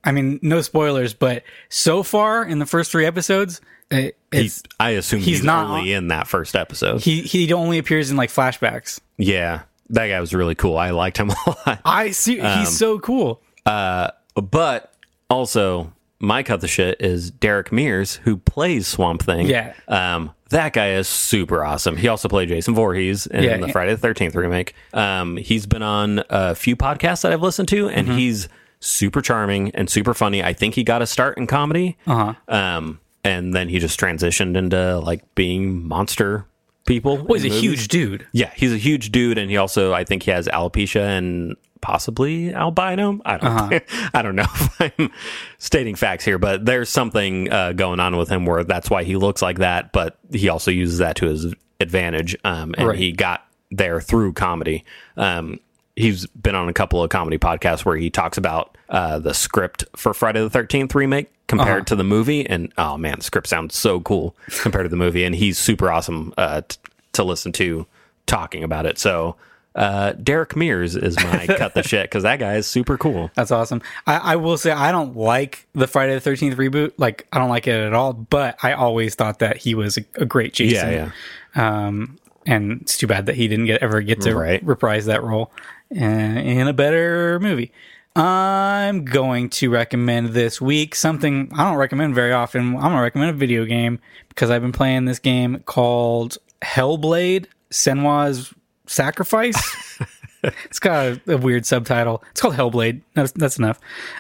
I mean, no spoilers, but so far in the first three episodes, it, it's He's, I assume he's he's, not- only in that first episode. he he only appears in like flashbacks. yeah, that guy was really cool. I liked him a lot. I see. Um, he's so cool. Uh, But also, my cut the shit is Derek Mears, who plays Swamp Thing. Yeah. Um, that guy is super awesome. He also played Jason Voorhees in Yeah. the Friday the Thirteenth remake. Um, he's been on a few podcasts that I've listened to, and Mm-hmm. he's super charming and super funny. I think he got a start in comedy. Uh-huh. Um, and then he just transitioned into like being monster people. Well, he's a movies. huge dude. Yeah, he's a huge dude, and he also I think he has alopecia and possibly albino. I don't. Uh-huh. I don't know if I'm stating facts here, but there's something uh, going on with him where that's why he looks like that. But he also uses that to his advantage, um, and Right. he got there through comedy. Um, he's been on a couple of comedy podcasts where he talks about uh, the script for Friday the Thirteenth remake compared to the movie, and oh man, the script sounds so cool compared to the movie, and he's super awesome uh, t- to listen to talking about it. So. Uh, Derek Mears is my cut the shit because that guy is super cool. That's awesome. I, I will say I don't like the Friday the Thirteenth reboot. Like I don't like it at all. But I always thought that he was a, a great Jason. Yeah, yeah. Um, and it's too bad that he didn't get ever get to Right. reprise that role uh, in a better movie. I'm going to recommend this week something I don't recommend very often. I'm gonna recommend a video game because I've been playing this game called Hellblade: Senua's Sacrifice. it's got a, a weird subtitle. It's called Hellblade. That's, that's enough.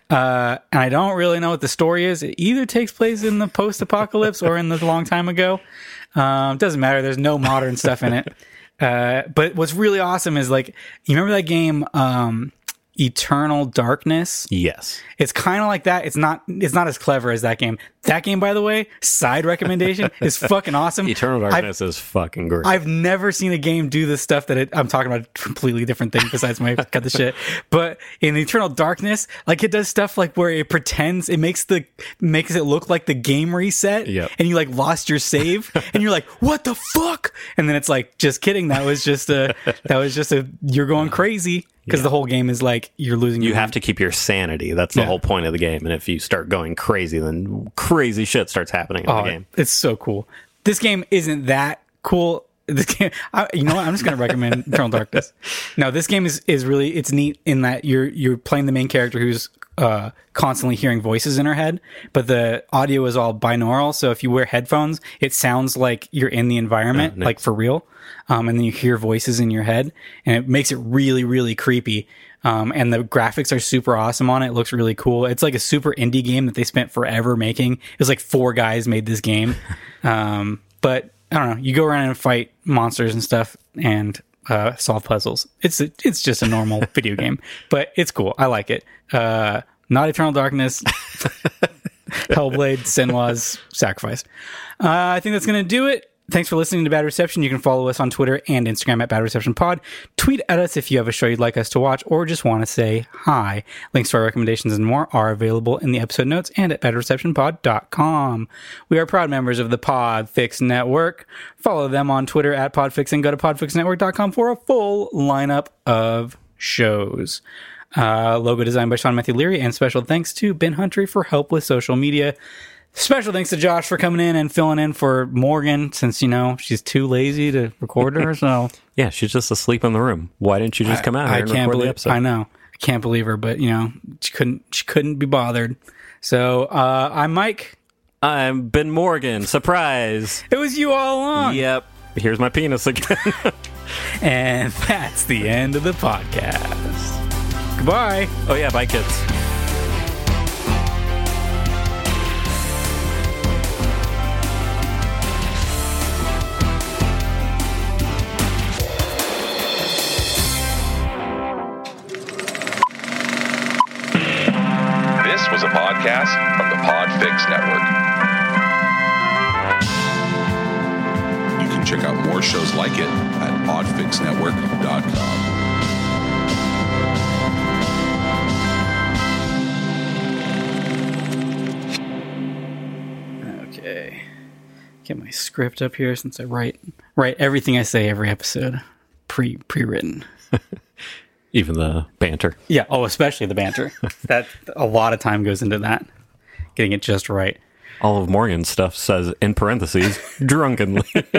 Uh, and I don't really know what the story is. It either takes place in the post-apocalypse or in the long time ago. Um, doesn't matter. There's no modern stuff in it. Uh, but what's really awesome is like you remember that game, um, Eternal Darkness. Yes. It's kind of like that. It's not. It's not as clever as that game. That game, by the way, side recommendation is fucking awesome. Eternal I've- Darkness is fucking great. I've never seen a game do the stuff that it, I'm talking about. A completely different thing besides my cut the shit. But in Eternal Darkness, like it does stuff like where it pretends it makes the makes it look like the game reset, Yep. and you like lost your save, and you're like, what the fuck? And then it's like, just kidding. That was just a that was just a you're going crazy because the whole game is like you're losing. you have to keep your sanity. That's the Yeah. whole point of the game. And if you start going crazy, then crazy shit starts happening in Oh, the game. It's so cool. This game isn't that cool. This game, I, you know what? I'm just going to recommend Eternal Darkness. No, this game is is really it's neat in that you're you're playing the main character who's uh, constantly hearing voices in her head, but the audio is all binaural. So if you wear headphones, it sounds like you're in the environment, nice. like for real. Um, and then you hear voices in your head, and it makes it really really creepy. Um, and the graphics are super awesome on it. It looks really cool. It's like a super indie game that they spent forever making. It was like four guys made this game. Um, but I don't know. You go around and fight monsters and stuff and uh, solve puzzles. It's a, it's just a normal video game, but it's cool. I like it. Uh, not Eternal Darkness, Hellblade, Senua's Sacrifice. Uh, I think that's going to do it. Thanks for listening to Bad Reception. You can follow us on Twitter and Instagram at Bad Reception Pod. Tweet at us if you have a show you'd like us to watch or just want to say hi. Links to our recommendations and more are available in the episode notes and at badreceptionpod.com. We are proud members of the Podfix Network. Follow them on Twitter at Podfix and go to podfixnetwork.com for a full lineup of shows. Uh, logo designed by Sean Matthew Leary, and special thanks to Ben Huntry for help with social media. Special thanks to Josh for coming in and filling in for Morgan since, you know, she's too lazy to record her. So Yeah, she's just asleep in the room. Why didn't you just come out here I can't believe? I know. I can't believe her, but you know, she couldn't she couldn't be bothered. So uh I'm Mike. I'm Ben Morgan. Surprise. It was you all along. yep. Here's my penis again. And that's the end of the podcast. Goodbye. oh yeah, bye kids. Podcast from the Podfix Network. You can check out more shows like it at podfixnetwork.com. Okay. Get my script up here since I write write everything I say every episode pre pre written. Even the banter. Yeah. Oh, especially the banter. that a lot of time goes into that. Getting it just right. All of Morgan's stuff says in parentheses drunkenly.